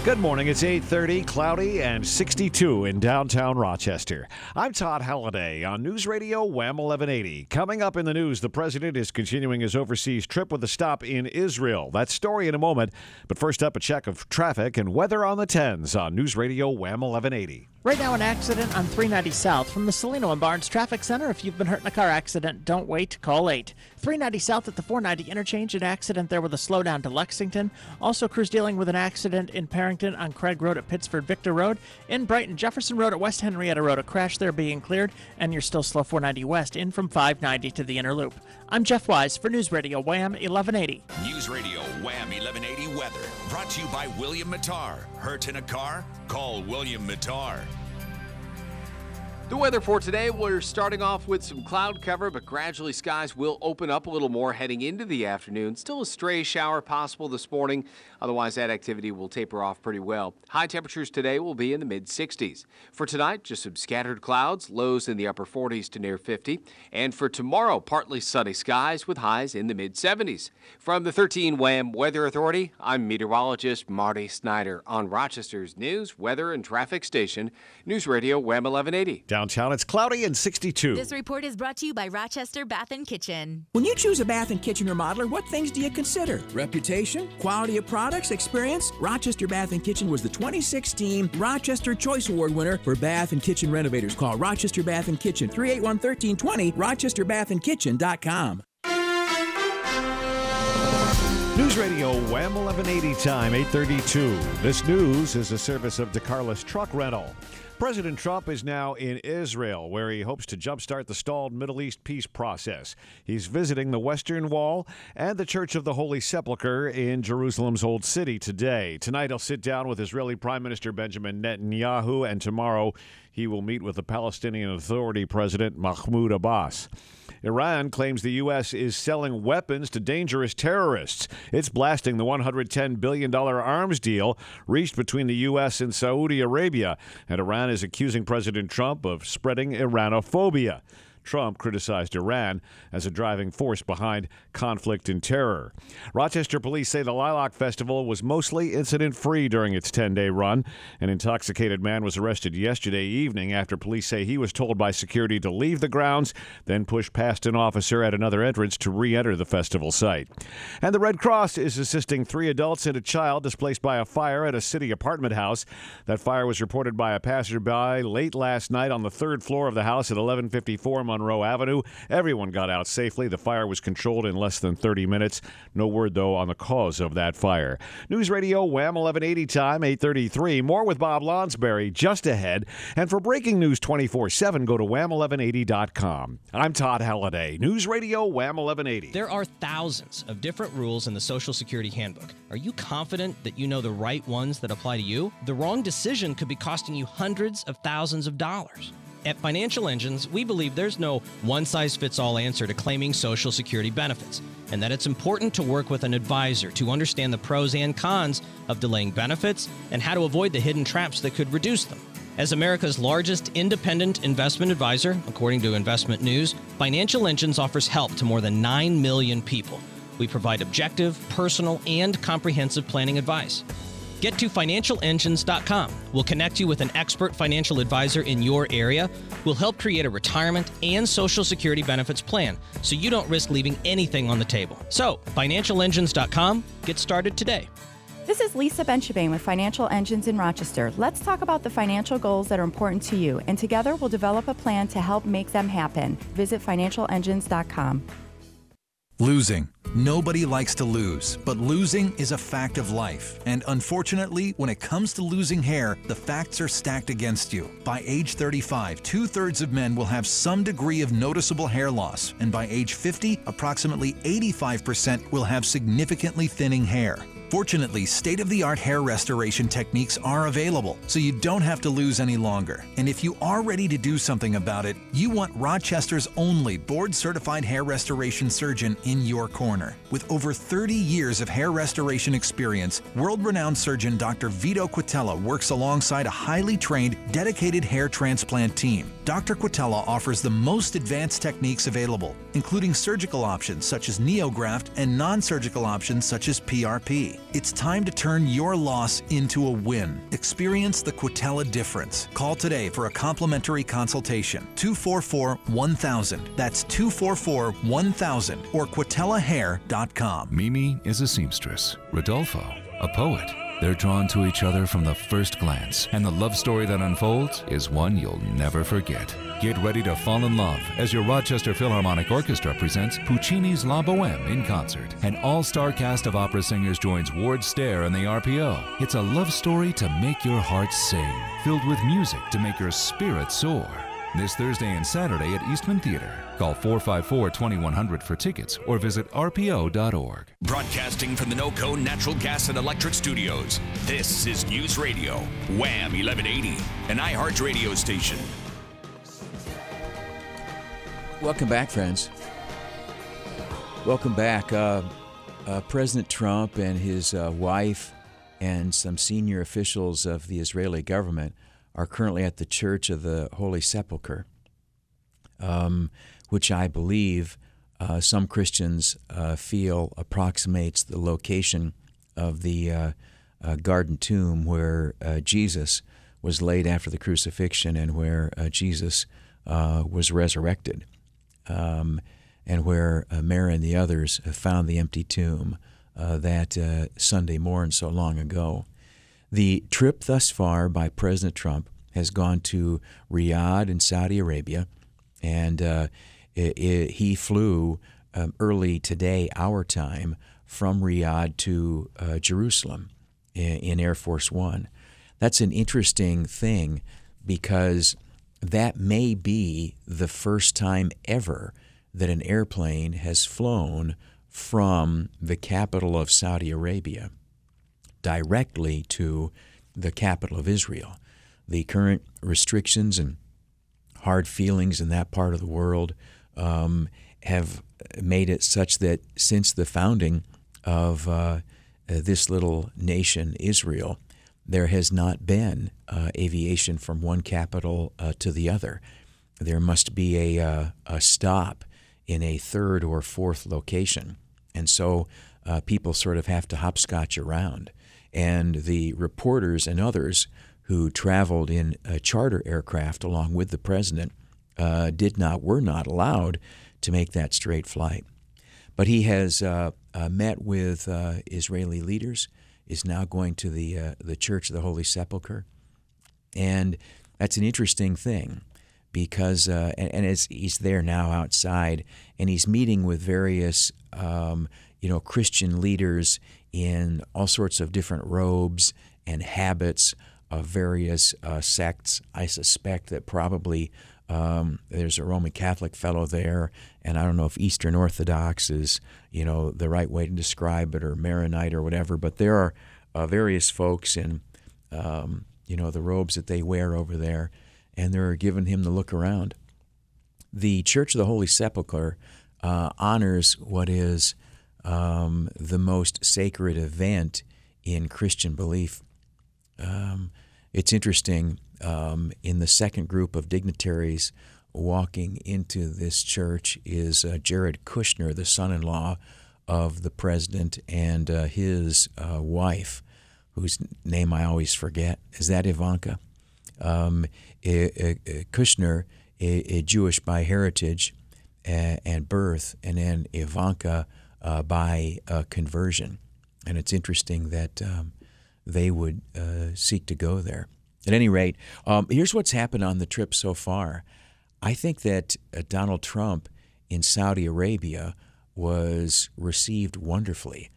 S6: Good morning. It's 8:30, cloudy and 62 in downtown Rochester. I'm Todd Halliday on News Radio Wham 1180. Coming up in the news, the president is continuing his overseas trip with a stop in Israel. That story in a moment, but first up a check of traffic and weather on the 10s on News Radio Wham 1180.
S16: Right now, an accident on 390 South from the Cellino and Barnes Traffic Center. If you've been hurt in a car accident, don't wait. Call 8. 390 South at the 490 interchange. An accident there with a slowdown to Lexington. Also, crews dealing with an accident in Perinton on Craig Road at Pittsford Victor Road. In Brighton, Jefferson Road at West Henrietta Road. A crash there being cleared, and you're still slow 490 West in from 590 to the inner loop. I'm Jeff Wise for News Radio Wham 1180.
S3: News Radio Wham 1180 weather brought to you by William Mattar. Hurt in a car? Call William Mattar.
S9: The weather for today, we're starting off with some cloud cover, but gradually skies will open up a little more heading into the afternoon. Still a stray shower possible this morning. Otherwise, that activity will taper off pretty well. High temperatures today will be in the mid 60s. For tonight, just some scattered clouds, lows in the upper 40s to near 50. And for tomorrow, partly sunny skies with highs in the mid 70s. From the 13 WHAM Weather Authority, I'm meteorologist Marty Snyder on Rochester's news, weather, and traffic station, News Radio WHAM 1180.
S6: Downtown, it's cloudy and 62.
S38: This report is brought to you by Rochester Bath and Kitchen.
S15: When you choose a bath and kitchen remodeler, what things do you consider? Reputation, quality of products, experience? Rochester Bath and Kitchen was the 2016 Rochester Choice Award winner for bath and kitchen renovators. Call Rochester Bath and Kitchen 381 1320 rochesterbathandkitchen.com.
S6: News Radio Wham 1180 time 832. This news is a service of DeCarlos Truck Rental. President Trump is now in Israel, where he hopes to jumpstart the stalled Middle East peace process. He's visiting the Western Wall and the Church of the Holy Sepulchre in Jerusalem's Old City today. Tonight, he'll sit down with Israeli Prime Minister Benjamin Netanyahu, and tomorrow, he will meet with the Palestinian Authority President Mahmoud Abbas. Iran claims the U.S. is selling weapons to dangerous terrorists. It's blasting the $110 billion arms deal reached between the U.S. and Saudi Arabia. And Iran is accusing President Trump of spreading Iranophobia. Trump criticized Iran as a driving force behind conflict and terror. Rochester police say the Lilac Festival was mostly incident free during its 10 day run. An intoxicated man was arrested yesterday evening after police say he was told by security to leave the grounds, then pushed past an officer at another entrance to re enter the festival site. And the Red Cross is assisting three adults and a child displaced by a fire at a city apartment house. That fire was reported by a passerby late last night on the third floor of the house at 1154 Monroe Avenue. Everyone got out safely. The fire was controlled in less than 30 minutes. No word, though, on the cause of that fire. News Radio Wham 1180 time, 833. More with Bob Lonsberry just ahead. And for breaking news 24 7, go to wham1180.com. I'm Todd Halliday. News Radio Wham 1180.
S34: There are thousands of different rules in the Social Security Handbook. Are you confident that you know the right ones that apply to you? The wrong decision could be costing you hundreds of thousands of dollars. At Financial Engines, we believe there's no one size fits all answer to claiming Social Security benefits, and that it's important to work with an advisor to understand the pros and cons of delaying benefits and how to avoid the hidden traps that could reduce them. As America's largest independent investment advisor, according to Investment News, Financial Engines offers help to more than 9 million people. We provide objective, personal, and comprehensive planning advice. Get to financialengines.com. We'll connect you with an expert financial advisor in your area. We'll help create a retirement and Social Security benefits plan so you don't risk leaving anything on the table. So, financialengines.com. Get started today.
S39: This is Lisa Benchabain with Financial Engines in Rochester. Let's talk about the financial goals that are important to you, and together we'll develop a plan to help make them happen. Visit financialengines.com.
S40: Losing. Nobody likes to lose, but losing is a fact of life. And unfortunately, when it comes to losing hair, the facts are stacked against you. By age 35, two thirds of men will have some degree of noticeable hair loss, and by age 50, approximately 85% will have significantly thinning hair. Fortunately, state of the art hair restoration techniques are available, so you don't have to lose any longer. And if you are ready to do something about it, you want Rochester's only board certified hair restoration surgeon in your corner. With over 30 years of hair restoration experience, world renowned surgeon Dr. Vito Quatela works alongside a highly trained, dedicated hair transplant team. Dr. Quatela offers the most advanced techniques available, including surgical options such as neograft and non surgical options such as PRP. It's time to turn your loss into a win. Experience the Quatela difference. Call today for a complimentary consultation. 244 1000. That's 244 1000 or quatelahair.com.
S41: Mimi is a seamstress, Rodolfo, a poet. They're drawn to each other from the first glance, and the love story that unfolds is one you'll never forget. Get ready to fall in love as your Rochester Philharmonic Orchestra presents Puccini's La Boheme in concert. An all star cast of opera singers joins Ward Stare and the RPO. It's a love story to make your heart sing, filled with music to make your spirit soar. This Thursday and Saturday at Eastman Theater. Call 454 2100 for tickets or visit rpo.org.
S3: Broadcasting from the NOCO Natural Gas and Electric Studios, this is News Radio, Wham 1180, an iHeart radio station.
S15: Welcome back, friends. Welcome back. Uh, uh, President Trump and his uh, wife and some senior officials of the Israeli government are currently at the Church of the Holy Sepulchre, um, which I believe uh, some Christians uh, feel approximates the location of the uh, uh garden tomb where uh, Jesus was laid after the crucifixion and where uh, Jesus was resurrected, um, and where Mary and the others found the empty tomb that Sunday morn so long ago. The trip thus far by President Trump has gone to Riyadh in Saudi Arabia, and uh, it, it, he flew um, early today, our time, from Riyadh to uh, Jerusalem in, in Air Force One. That's an interesting thing because that may be the first time ever that an airplane has flown from the capital of Saudi Arabia directly to the capital of Israel. The current restrictions and hard feelings in that part of the world um, have made it such that since the founding of uh, this little nation, Israel, there has not been uh, aviation from one capital uh, to the other. There must be a, uh, a stop in a third or fourth location. And so uh, people sort of have to hopscotch around and the reporters and others who traveled in a charter aircraft along with the president uh, did not were not allowed to make that straight flight. But he has uh, uh, met with uh, Israeli leaders. Is now going to the uh, the Church of the Holy Sepulchre, and that's an interesting thing because uh, and, and he's there now outside and he's meeting with various um, you know Christian leaders in all sorts of different robes and habits of various uh, sects. I suspect that probably um, there's a Roman Catholic fellow there, and I don't know if Eastern Orthodox is you know the right way to describe it, or Maronite or whatever. But there are uh, various folks in um, you know the robes that they wear over there, and they're giving him the look around. The Church of the Holy Sepulchre uh, honors what is um, the most sacred event in Christian belief. Um, it's interesting Um, in the second group of dignitaries walking into this church is uh, Jared Kushner, the son in law of the president, and uh, his uh, wife, whose name I always forget. Is that Ivanka? Um, Kushner, a, a, Jewish by heritage and birth, and then Ivanka uh, by conversion. And it's interesting that um, they would uh, seek to go there. At any rate, um, here's what's happened on the trip so far. I think that uh, Donald Trump in Saudi Arabia was received wonderfully.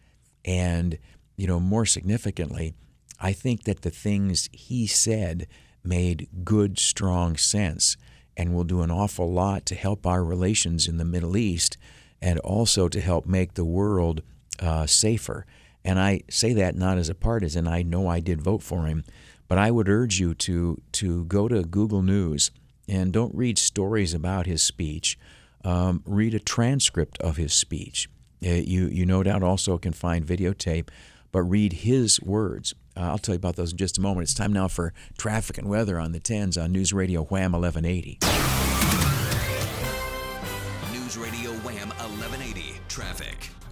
S15: And, you know, more significantly, I think that the things he said made good, strong sense and will do an awful lot to help our relations in the Middle East and also to help make the world uh, safer. And I say that not as a partisan. I know I did vote for him, but I would urge you to to go to Google News and don't read stories about his speech. Um, read a transcript of his speech. Uh, you you no doubt also can find videotape, but read his words. Uh, I'll tell you about those in just a moment. It's time now for traffic and weather on the 10s on News Radio Wham 1180.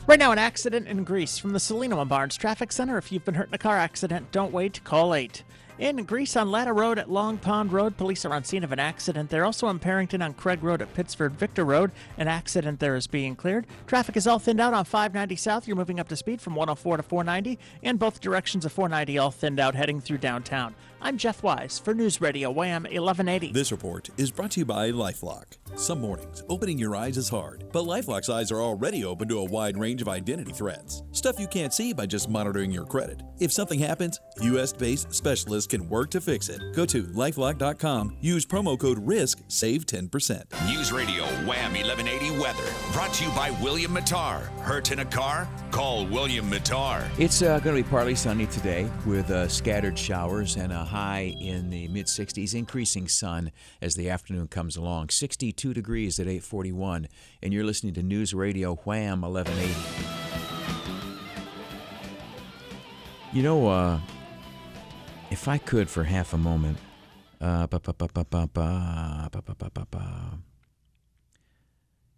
S16: Right now, an accident in Greece from the and Barnes Traffic Center. If you've been hurt in a car accident, don't wait. Call 8. In Greece on Latta Road at Long Pond Road, police are on scene of an accident. They're also in Perinton on Craig Road at Pittsford Victor Road. An accident there is being cleared. Traffic is all thinned out on 590 South. You're moving up to speed from 104 to 490, and both directions of 490 all thinned out heading through downtown. I'm Jeff Wise for News Radio Wham 1180.
S42: This report is brought to you by Lifelock. Some mornings, opening your eyes is hard, but Lifelock's eyes are already open to a wide range of identity threats. Stuff you can't see by just monitoring your credit. If something happens, US based specialists can work to fix it. Go to lifelock.com, use promo code RISK, save 10%.
S3: News Radio Wham 1180 Weather, brought to you by William Mattar. Hurt in a car? Call William Mattar.
S15: It's uh, going to be partly sunny today with uh, scattered showers and a high in the mid 60s, increasing sun as the afternoon comes along. 62 degrees at 841, and you're listening to News Radio Wham 1180. You know, uh, if I could for half a moment, uh,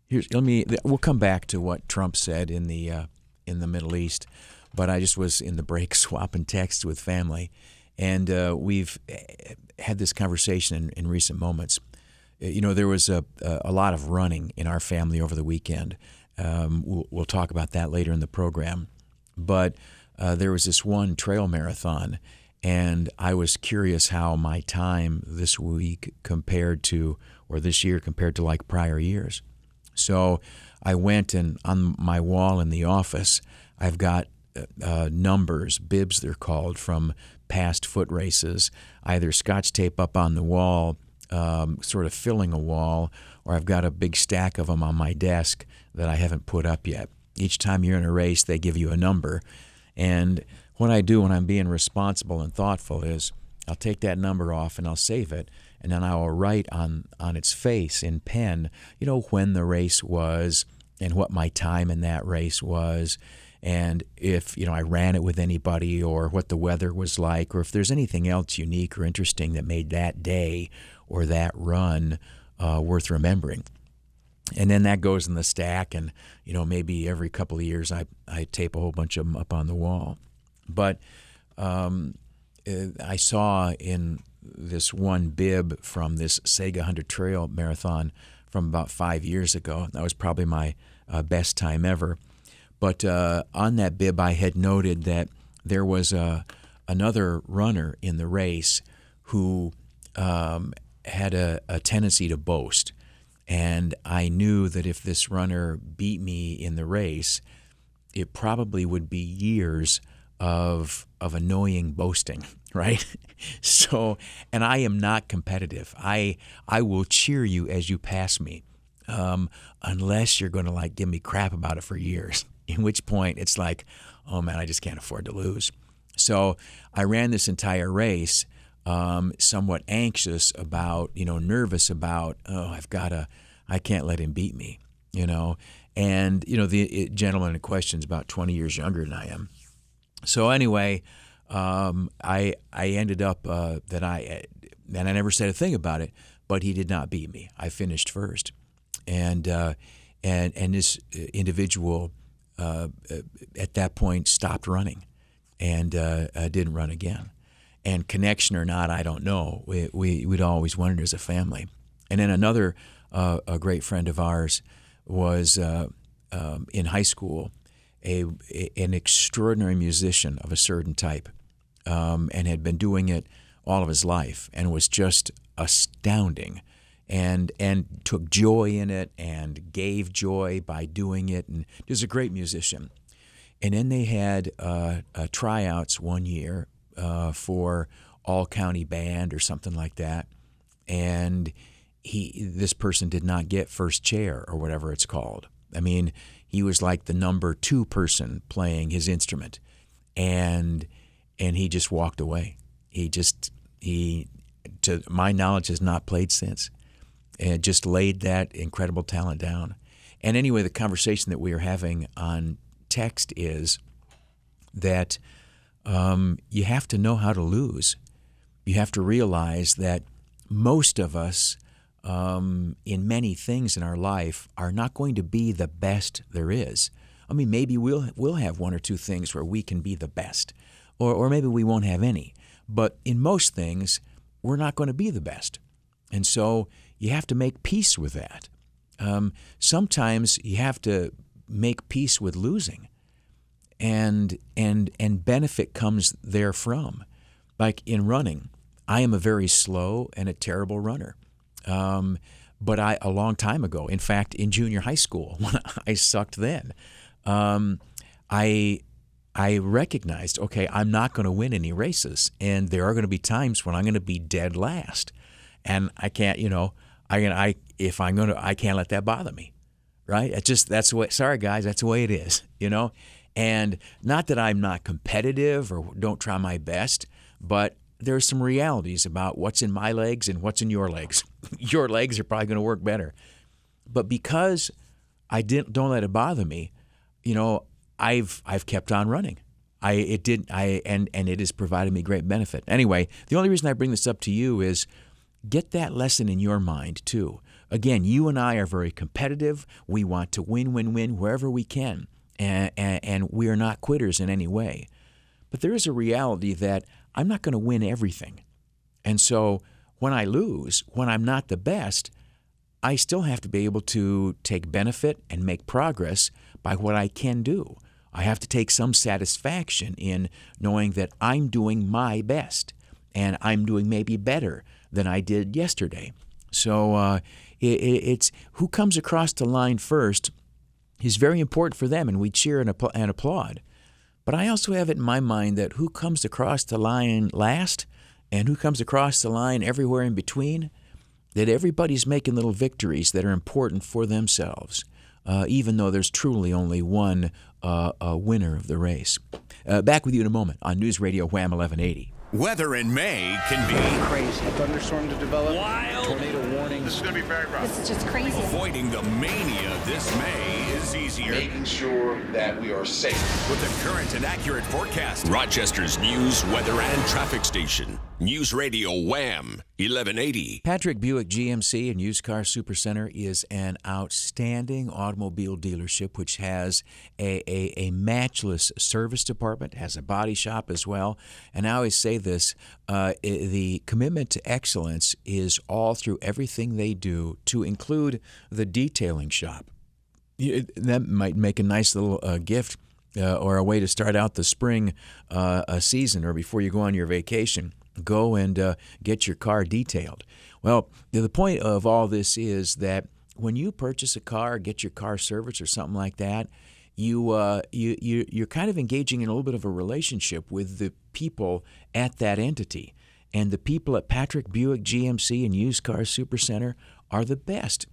S15: here's let me. We'll come back to what Trump said in the uh, in the Middle East, but I just was in the break swapping texts with family, and uh, we've eh, had this conversation in, in, recent moments. Eh, you know, there was a, a lot of running in our family over the weekend. Um, we'll, we'll, talk about that later in the program. But uh, there was this one trail marathon, and I was curious how my time this week compared to, or this year compared to like prior years. So I went and on my wall in the office, I've got uh numbers, bibs they're called, from past foot races, either scotch tape up on the wall, um, sort of filling a wall, or I've got a big stack of them on my desk that I haven't put up yet. Each time you're in a race, they give you a number. And what I do when I'm being responsible and thoughtful is I'll take that number off and I'll save it. And then I will write on, on its face in pen, you know, when the race was and what my time in that race was and if you know I ran it with anybody or what the weather was like or if there's anything else unique or interesting that made that day or that run uh, worth remembering. And then that goes in the stack, and you know maybe every couple of years I, I tape a whole bunch of them up on the wall. But um, uh, I saw in this one bib from this Sehgahunda Trail Marathon from about five years ago. That was probably my uh, best time ever. But uh, on that bib, I had noted that there was a, uh, another runner in the race who um, had a, a, tendency to boast. And I knew that if this runner beat me in the race, it probably would be years of, of annoying boasting, right? so, and I am not competitive. I, I will cheer you as you pass me. Um, unless you're going to like give me crap about it for years in which point it's like, oh man, I just can't afford to lose. So I ran this entire race um, somewhat anxious about, you know, nervous about, oh, I've got to, I can't let him beat me, you know. And, you know, the it, gentleman in question is about 20 years younger than I am. So anyway, um, I, I ended up uh, that I, and I never said a thing about it. But he did not beat me. I finished first, and uh, and and this individual uh, at that point stopped running, and uh, didn't run again. And connection or not, I don't know. We, we would always wondered as a family. And then another uh, a great friend of ours was uh, um, in high school a, a, an extraordinary musician of a certain type, um, and had been doing it all of his life, and was just astounding, and and took joy in it, and gave joy by doing it, and was a great musician. And then they had uh, uh, tryouts one year uh, for all county band or something like that, and he this person did not get first chair or whatever it's called. I mean, he was like the number two person playing his instrument, and and he just walked away. He just he, to my knowledge, has not played since, and just laid that incredible talent down. And anyway, the conversation that we are having on text is that um, you have to know how to lose. You have to realize that most of us um, in many things in our life are not going to be the best there is. I mean, maybe we'll we'll have one or two things where we can be the best, or or maybe we won't have any. But in most things, we're not going to be the best, and so you have to make peace with that. Um, sometimes you have to make peace with losing, and and and benefit comes therefrom. Like in running, I am a very slow and a terrible runner. Um, but I a long time ago, in fact, in junior high school, when I sucked then, um, I I recognized, okay, I'm not going to win any races, and there are going to be times when I'm going to be dead last, and I can't, you know, I can I if I'm to, I can't let that bother me, right? It's just that's the way. Sorry, guys, that's the way it is, you know. And not that I'm not competitive or don't try my best, but there's some realities about what's in my legs and what's in your legs. your legs are probably going to work better. But because I didn't don't let it bother me, you know, I've I've kept on running. I it did I and and it has provided me great benefit. Anyway, the only reason I bring this up to you is get that lesson in your mind too. Again, you and I are very competitive. We want to win, win, win wherever we can, and, and, and we are not quitters in any way. But there is a reality that I'm not going to win everything. And so when I lose, when I'm not the best, I still have to be able to take benefit and make progress by what I can do. I have to take some satisfaction in knowing that I'm doing my best and I'm doing maybe better than I did yesterday. So uh, it, it's who comes across the line first is very important for them, and we cheer and, and applaud. But I also have it in my mind that who comes across the line last and who comes across the line everywhere in between, that everybody's making little victories that are important for themselves, uh, even though there's truly only one uh, winner of the race. Uh, back with you in a moment on News Radio Wham 1180.
S3: Weather in May can be
S43: crazy. A thunderstorm to develop.
S3: Wild.
S43: Tornado warning.
S44: This is going to be very rough.
S45: This is just crazy.
S3: Avoiding the mania this May is easier.
S44: Making sure that we are safe.
S3: With the current and accurate forecast. Rochester's news, weather, and traffic station. News Radio Wham 1180.
S15: Patrick Buick GMC and Used Car Supercenter is an outstanding automobile dealership which has a, a, a, matchless service department, has a body shop as well. And I always say this uh, the commitment to excellence is all through everything they do, to include the detailing shop. That might make a nice little uh, gift. Uh, or a way to start out the spring uh, season or before you go on your vacation go and uh, get your car detailed. Well, the point of all this is that when you purchase a car, get your car serviced or something like that, you, uh, you, you, you're kind of engaging in a little bit of a relationship with the people at that entity. And the people at Patrick Buick GMC and Used Car Supercenter are the best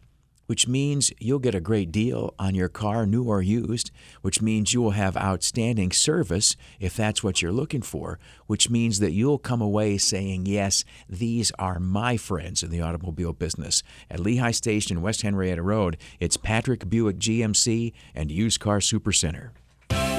S15: which means you'll get a great deal on your car, new or used, which means you will have outstanding service if that's what you're looking for, which means that you'll come away saying, Yes, these are my friends in the automobile business. At Lehigh Station, West Henrietta Road, it's Patrick Buick GMC and Used Car Supercenter.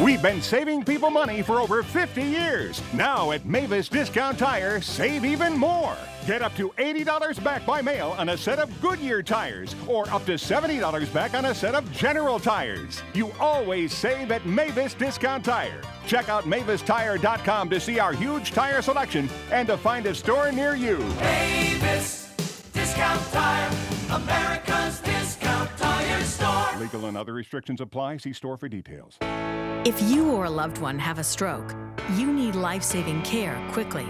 S25: We've been saving people money for over 50 years. Now at Mavis Discount Tire, save even more. Get up to $80 back by mail on a set of Goodyear tires or up to $70 back on a set of General tires. You always save at Mavis Discount Tire. Check out MavisTire.com to see our huge tire selection and to find a store near you.
S26: Mavis Discount Tire, store.
S25: Legal and other restrictions apply. See store for details.
S45: If you or a loved one have a stroke, you need life saving care quickly.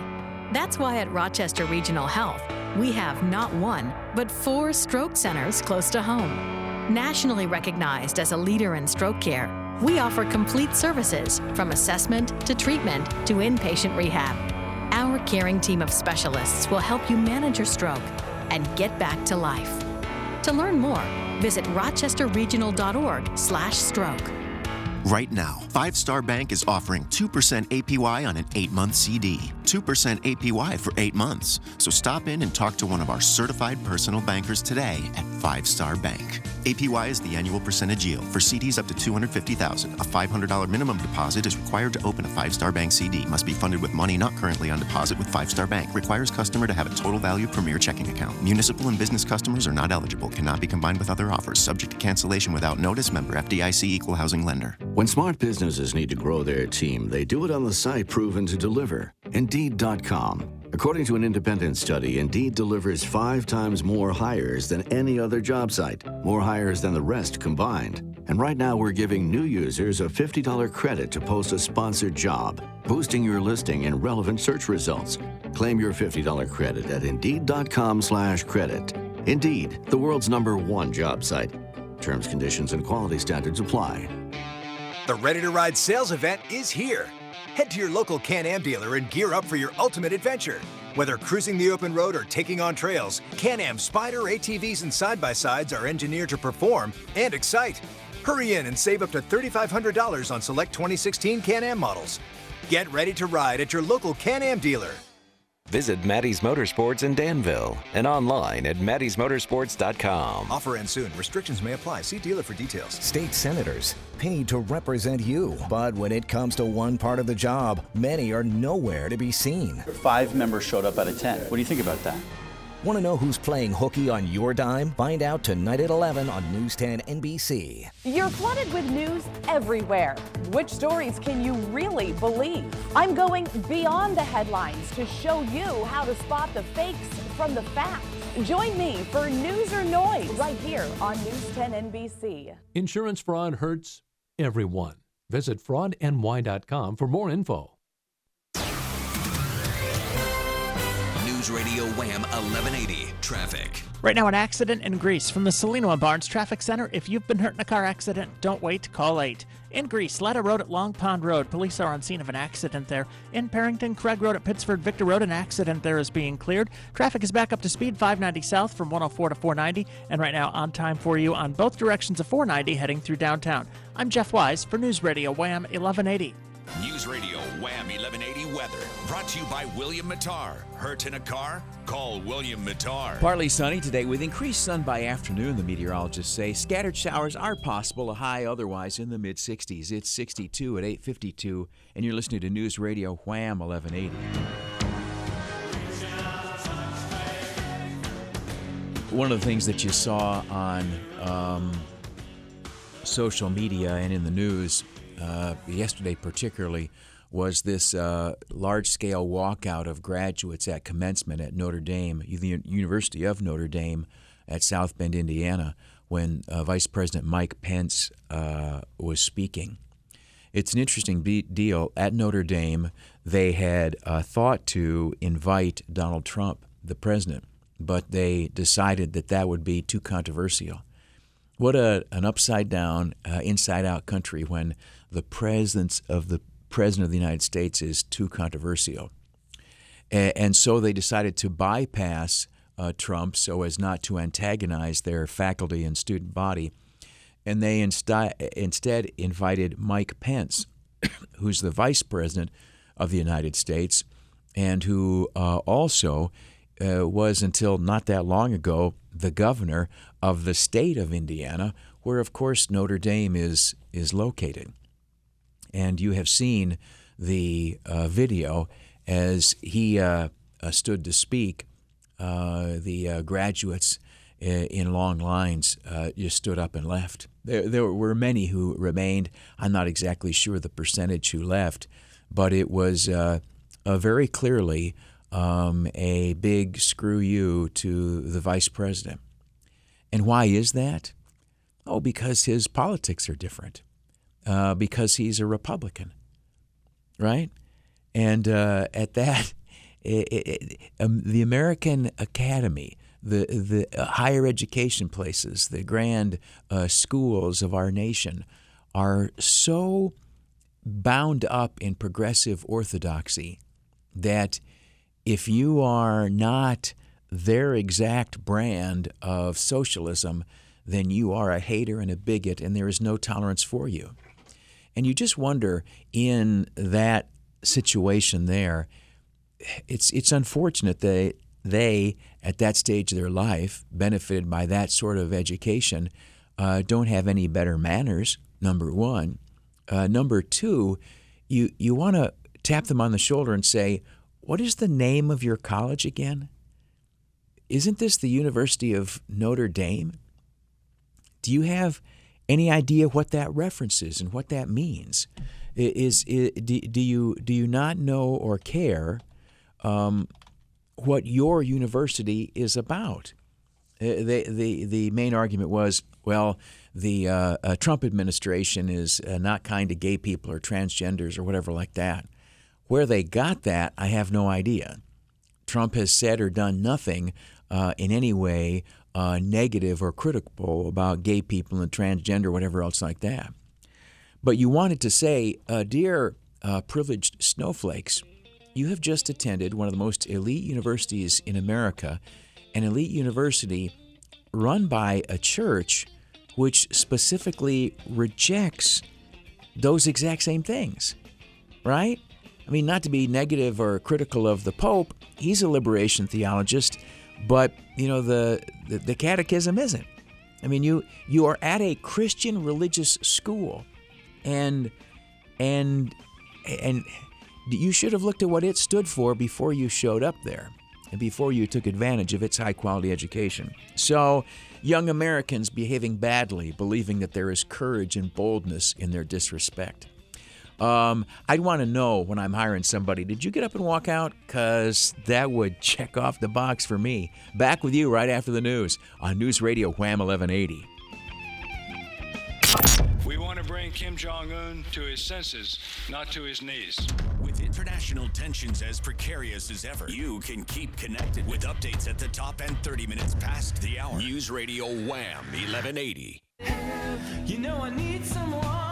S45: That's why at Rochester Regional Health, we have not one, but four stroke centers close to home. Nationally recognized as a leader in stroke care, we offer complete services from assessment to treatment to inpatient rehab. Our caring team of specialists will help you manage your stroke and get back to life. To learn more, visit rochesterregional.org/stroke.
S46: Right now, Five Star Bank is offering 2% APY on an 8-month CD. 2% APY for 8 months. So stop in and talk to one of our certified personal bankers today at Five Star Bank. APY is the annual percentage yield. For CDs up to 250,000, a $500 minimum deposit is required to open a Five Star Bank CD. Must be funded with money not currently on deposit with Five Star Bank. Requires customer to have a total value premier checking account. Municipal and business customers are not eligible. Cannot be combined with other offers. Subject to cancellation without notice. Member FDIC Equal Housing Lender.
S47: When smart businesses need to grow their team, they do it on the site proven to deliver Indeed.com. According to an independent study, Indeed delivers five times more hires than any other job site, more hires than the rest combined. And right now, we're giving new users a $50 credit to post a sponsored job, boosting your listing in relevant search results. Claim your $50 credit at Indeed.com/slash credit. Indeed, the world's number one job site. Terms, conditions, and quality standards apply.
S48: The Ready to Ride sales event is here. Head to your local Can Am dealer and gear up for your ultimate adventure. Whether cruising the open road or taking on trails, Can Am Spyder ATVs and side by sides are engineered to perform and excite. Hurry in and save up to $3,500 on select 2016 Can Am models. Get ready to ride at your local Can Am dealer.
S49: Visit Maddie's Motorsports in Danville and online at maddiesmotorsports.com.
S48: Offer ends soon. Restrictions may apply. See dealer for details.
S50: State senators paid to represent you, but when it comes to one part of the job, many are nowhere to be seen.
S43: Five members showed up out of 10. What do you think about that?
S50: Want to know who's playing hooky on your dime? Find out tonight at 11 on News 10 NBC.
S51: You're flooded with news everywhere. Which stories can you really believe? I'm going beyond the headlines to show you how to spot the fakes from the facts. Join me for News or Noise right here on News 10 NBC.
S52: Insurance fraud hurts everyone. Visit fraudny.com for more info.
S4: News Radio Wham 1180 Traffic.
S16: Right now, an accident in Greece from the Cellino Barnes Traffic Center. If you've been hurt in a car accident, don't wait. Call 8. In Greece, Latta Road at Long Pond Road. Police are on scene of an accident there. In Perinton, Craig Road at Pittsford Victor Road, an accident there is being cleared. Traffic is back up to speed 590 south from 104 to 490. And right now, on time for you on both directions of 490 heading through downtown. I'm Jeff Wise for News Radio Wham 1180.
S3: News Radio Wham 1180 weather brought to you by William Mattar. Hurt in a car? Call William Mattar.
S15: Partly sunny today with increased sun by afternoon, the meteorologists say. Scattered showers are possible, a high otherwise in the mid 60s. It's 62 at 852, and you're listening to News Radio Wham 1180. One of the things that you saw on um, social media and in the news yesterday, particularly, was this uh, large scale walkout of graduates at commencement at Notre Dame, the University of Notre Dame at South Bend, Indiana, when uh, Vice President Mike Pence uh, was speaking. It's an interesting be- deal. At Notre Dame, they had uh, thought to invite Donald Trump, the president, but they decided that that would be too controversial. What a, an upside down, uh, inside out country when the presence of the president of the United States is too controversial. A- and so they decided to bypass uh, Trump so as not to antagonize their faculty and student body. And they insta- instead invited Mike Pence, who's the vice president of the United States and who uh, also uh, was until not that long ago the governor of the state of Indiana, where of course Notre Dame is is located. and you have seen the uh, video as he uh, uh, stood to speak. Uh, the uh, graduates in long lines just stood up and left. There, there were many who remained. I'm not exactly sure the percentage who left, but it was very clearly um, a big screw you to the vice president. And why is that? Oh, because his politics are different. Uh, because he's a Republican, right? And uh, at that, it, it, um, the American Academy, the the uh, higher education places, the grand uh, schools of our nation, are so bound up in progressive orthodoxy that if you are not their exact brand of socialism, then you are a hater and a bigot, and there is no tolerance for you. And you just wonder in that situation there, it's it's unfortunate that they at that stage of their life benefited by that sort of education uh, don't have any better manners. Number one, uh, number two, you you want to tap them on the shoulder and say, "What is the name of your college again? Isn't this the University of Notre Dame? Do you have any idea what that references and what that means? Is, is do, do you do you not know or care um, what your university is about? Uh, the, the the main argument was, well, the uh, uh, Trump administration is uh, not kind to gay people or transgenders or whatever like that. Where they got that, I have no idea. Trump has said or done nothing uh, in any way uh, negative or critical about gay people and transgender, whatever else like that. But you wanted to say, uh, dear uh, privileged snowflakes, you have just attended one of the most elite universities in America, an elite university run by a church which specifically rejects those exact same things, right? I mean, not to be negative or critical of the Pope, he's a liberation theologist, but you know the, the the, catechism isn't. I mean, you you are at a Christian religious school, and and and you should have looked at what it stood for before you showed up there, and before you took advantage of its high quality education. So, young Americans behaving badly, believing that there is courage and boldness in their disrespect. Um, I'd want to know when I'm hiring somebody, did you get up and walk out? Because that would check off the box for me. Back with you right after the news on News Radio Wham 1180.
S53: We want to bring Kim Jong un to his senses, not to his knees.
S6: With international tensions as precarious as ever, you can keep connected with updates at the top and 30 minutes past the hour. News Radio Wham 1180.
S2: You know I need someone.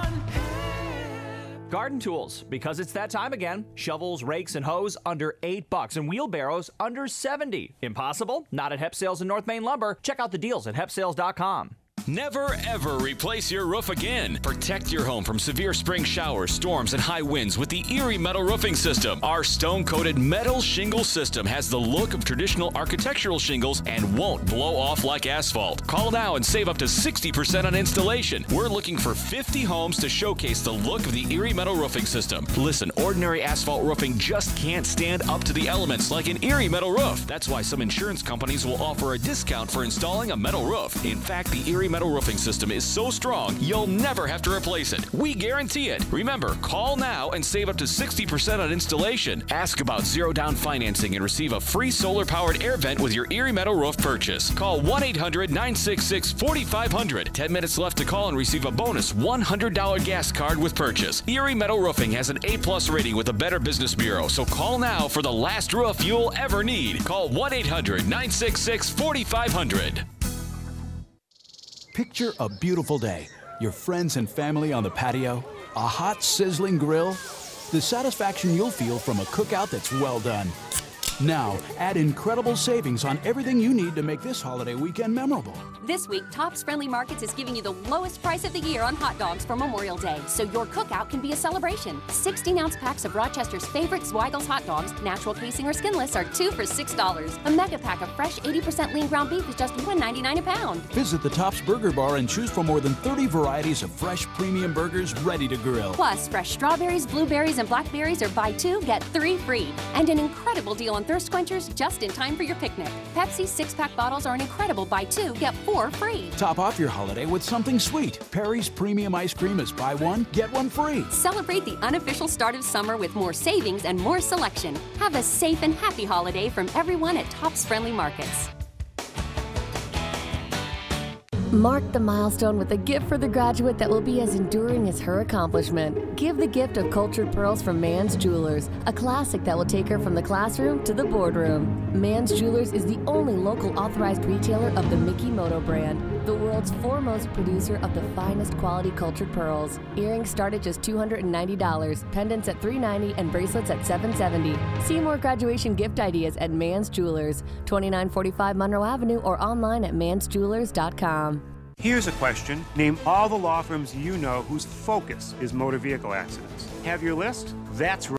S2: Garden tools, because it's that time again. Shovels, rakes, and hoes under 8 bucks and wheelbarrows under 70. Impossible? Not at Hep Sales and North Main Lumber. Check out the deals at hepsales.com.
S6: Never ever replace your roof again. Protect your home from severe spring showers, storms, and high winds with the Erie Metal Roofing System. Our stone coated metal shingle system has the look of traditional architectural shingles and won't blow off like asphalt. Call now and save up to 60% on installation. We're looking for 50 homes to showcase the look of the Erie Metal Roofing System. Listen, ordinary asphalt roofing just can't stand up to the elements like an Erie metal roof. That's why some insurance companies will offer a discount for installing a metal roof. In fact, the Erie metal roofing system is so strong, you'll never have to replace it. We guarantee it. Remember, call now and save up to 60% on installation. Ask about zero down financing and receive a free solar powered air vent with your Erie metal roof purchase. Call 1 800 966 4500. 10 minutes left to call and receive a bonus $100 gas card with purchase. Erie Metal Roofing has an A plus rating with the Better Business Bureau, so call now for the last roof you'll ever need. Call 1 800 966 4500.
S40: Picture a beautiful day, your friends and family on the patio, a hot, sizzling grill, the satisfaction you'll feel from a cookout that's well done. Now, add incredible savings on everything you need to make this holiday weekend memorable.
S54: This week, Tops Friendly Markets is giving you the lowest price of the year on hot dogs for Memorial Day, so your cookout can be a celebration. 16 ounce packs of Rochester's favorite Zweigle's hot dogs, natural casing or skinless, are two for $6. A mega pack of fresh 80% lean ground beef is just $1.99 a pound.
S40: Visit the Tops Burger Bar and choose from more than 30 varieties of fresh premium burgers ready to grill.
S54: Plus, fresh strawberries, blueberries, and blackberries are buy two, get three free. And an incredible deal on thirst quenchers just in time for your picnic. Pepsi six pack bottles are an incredible buy two, get four free.
S40: Top off your holiday with something sweet. Perry's Premium Ice Cream is buy one, get one free.
S54: Celebrate the unofficial start of summer with more savings and more selection. Have a safe and happy holiday from everyone at Tops Friendly Markets.
S55: Mark the milestone with a gift for the graduate that will be as enduring as her accomplishment. Give the gift of cultured pearls from Mann's Jewelers, a classic that will take her from the classroom to the boardroom. Mann's Jewelers is the only local authorized retailer of the Mikimoto brand, the world's foremost producer of the finest quality cultured pearls. Earrings start at just $290, pendants at 390, and bracelets at 770. See more graduation gift ideas at Mann's Jewelers, 2945 Monroe Avenue, or online at mannsjewelers.com.
S56: Here's a question. Name all the law firms you know whose focus is motor vehicle accidents. Have your list? That's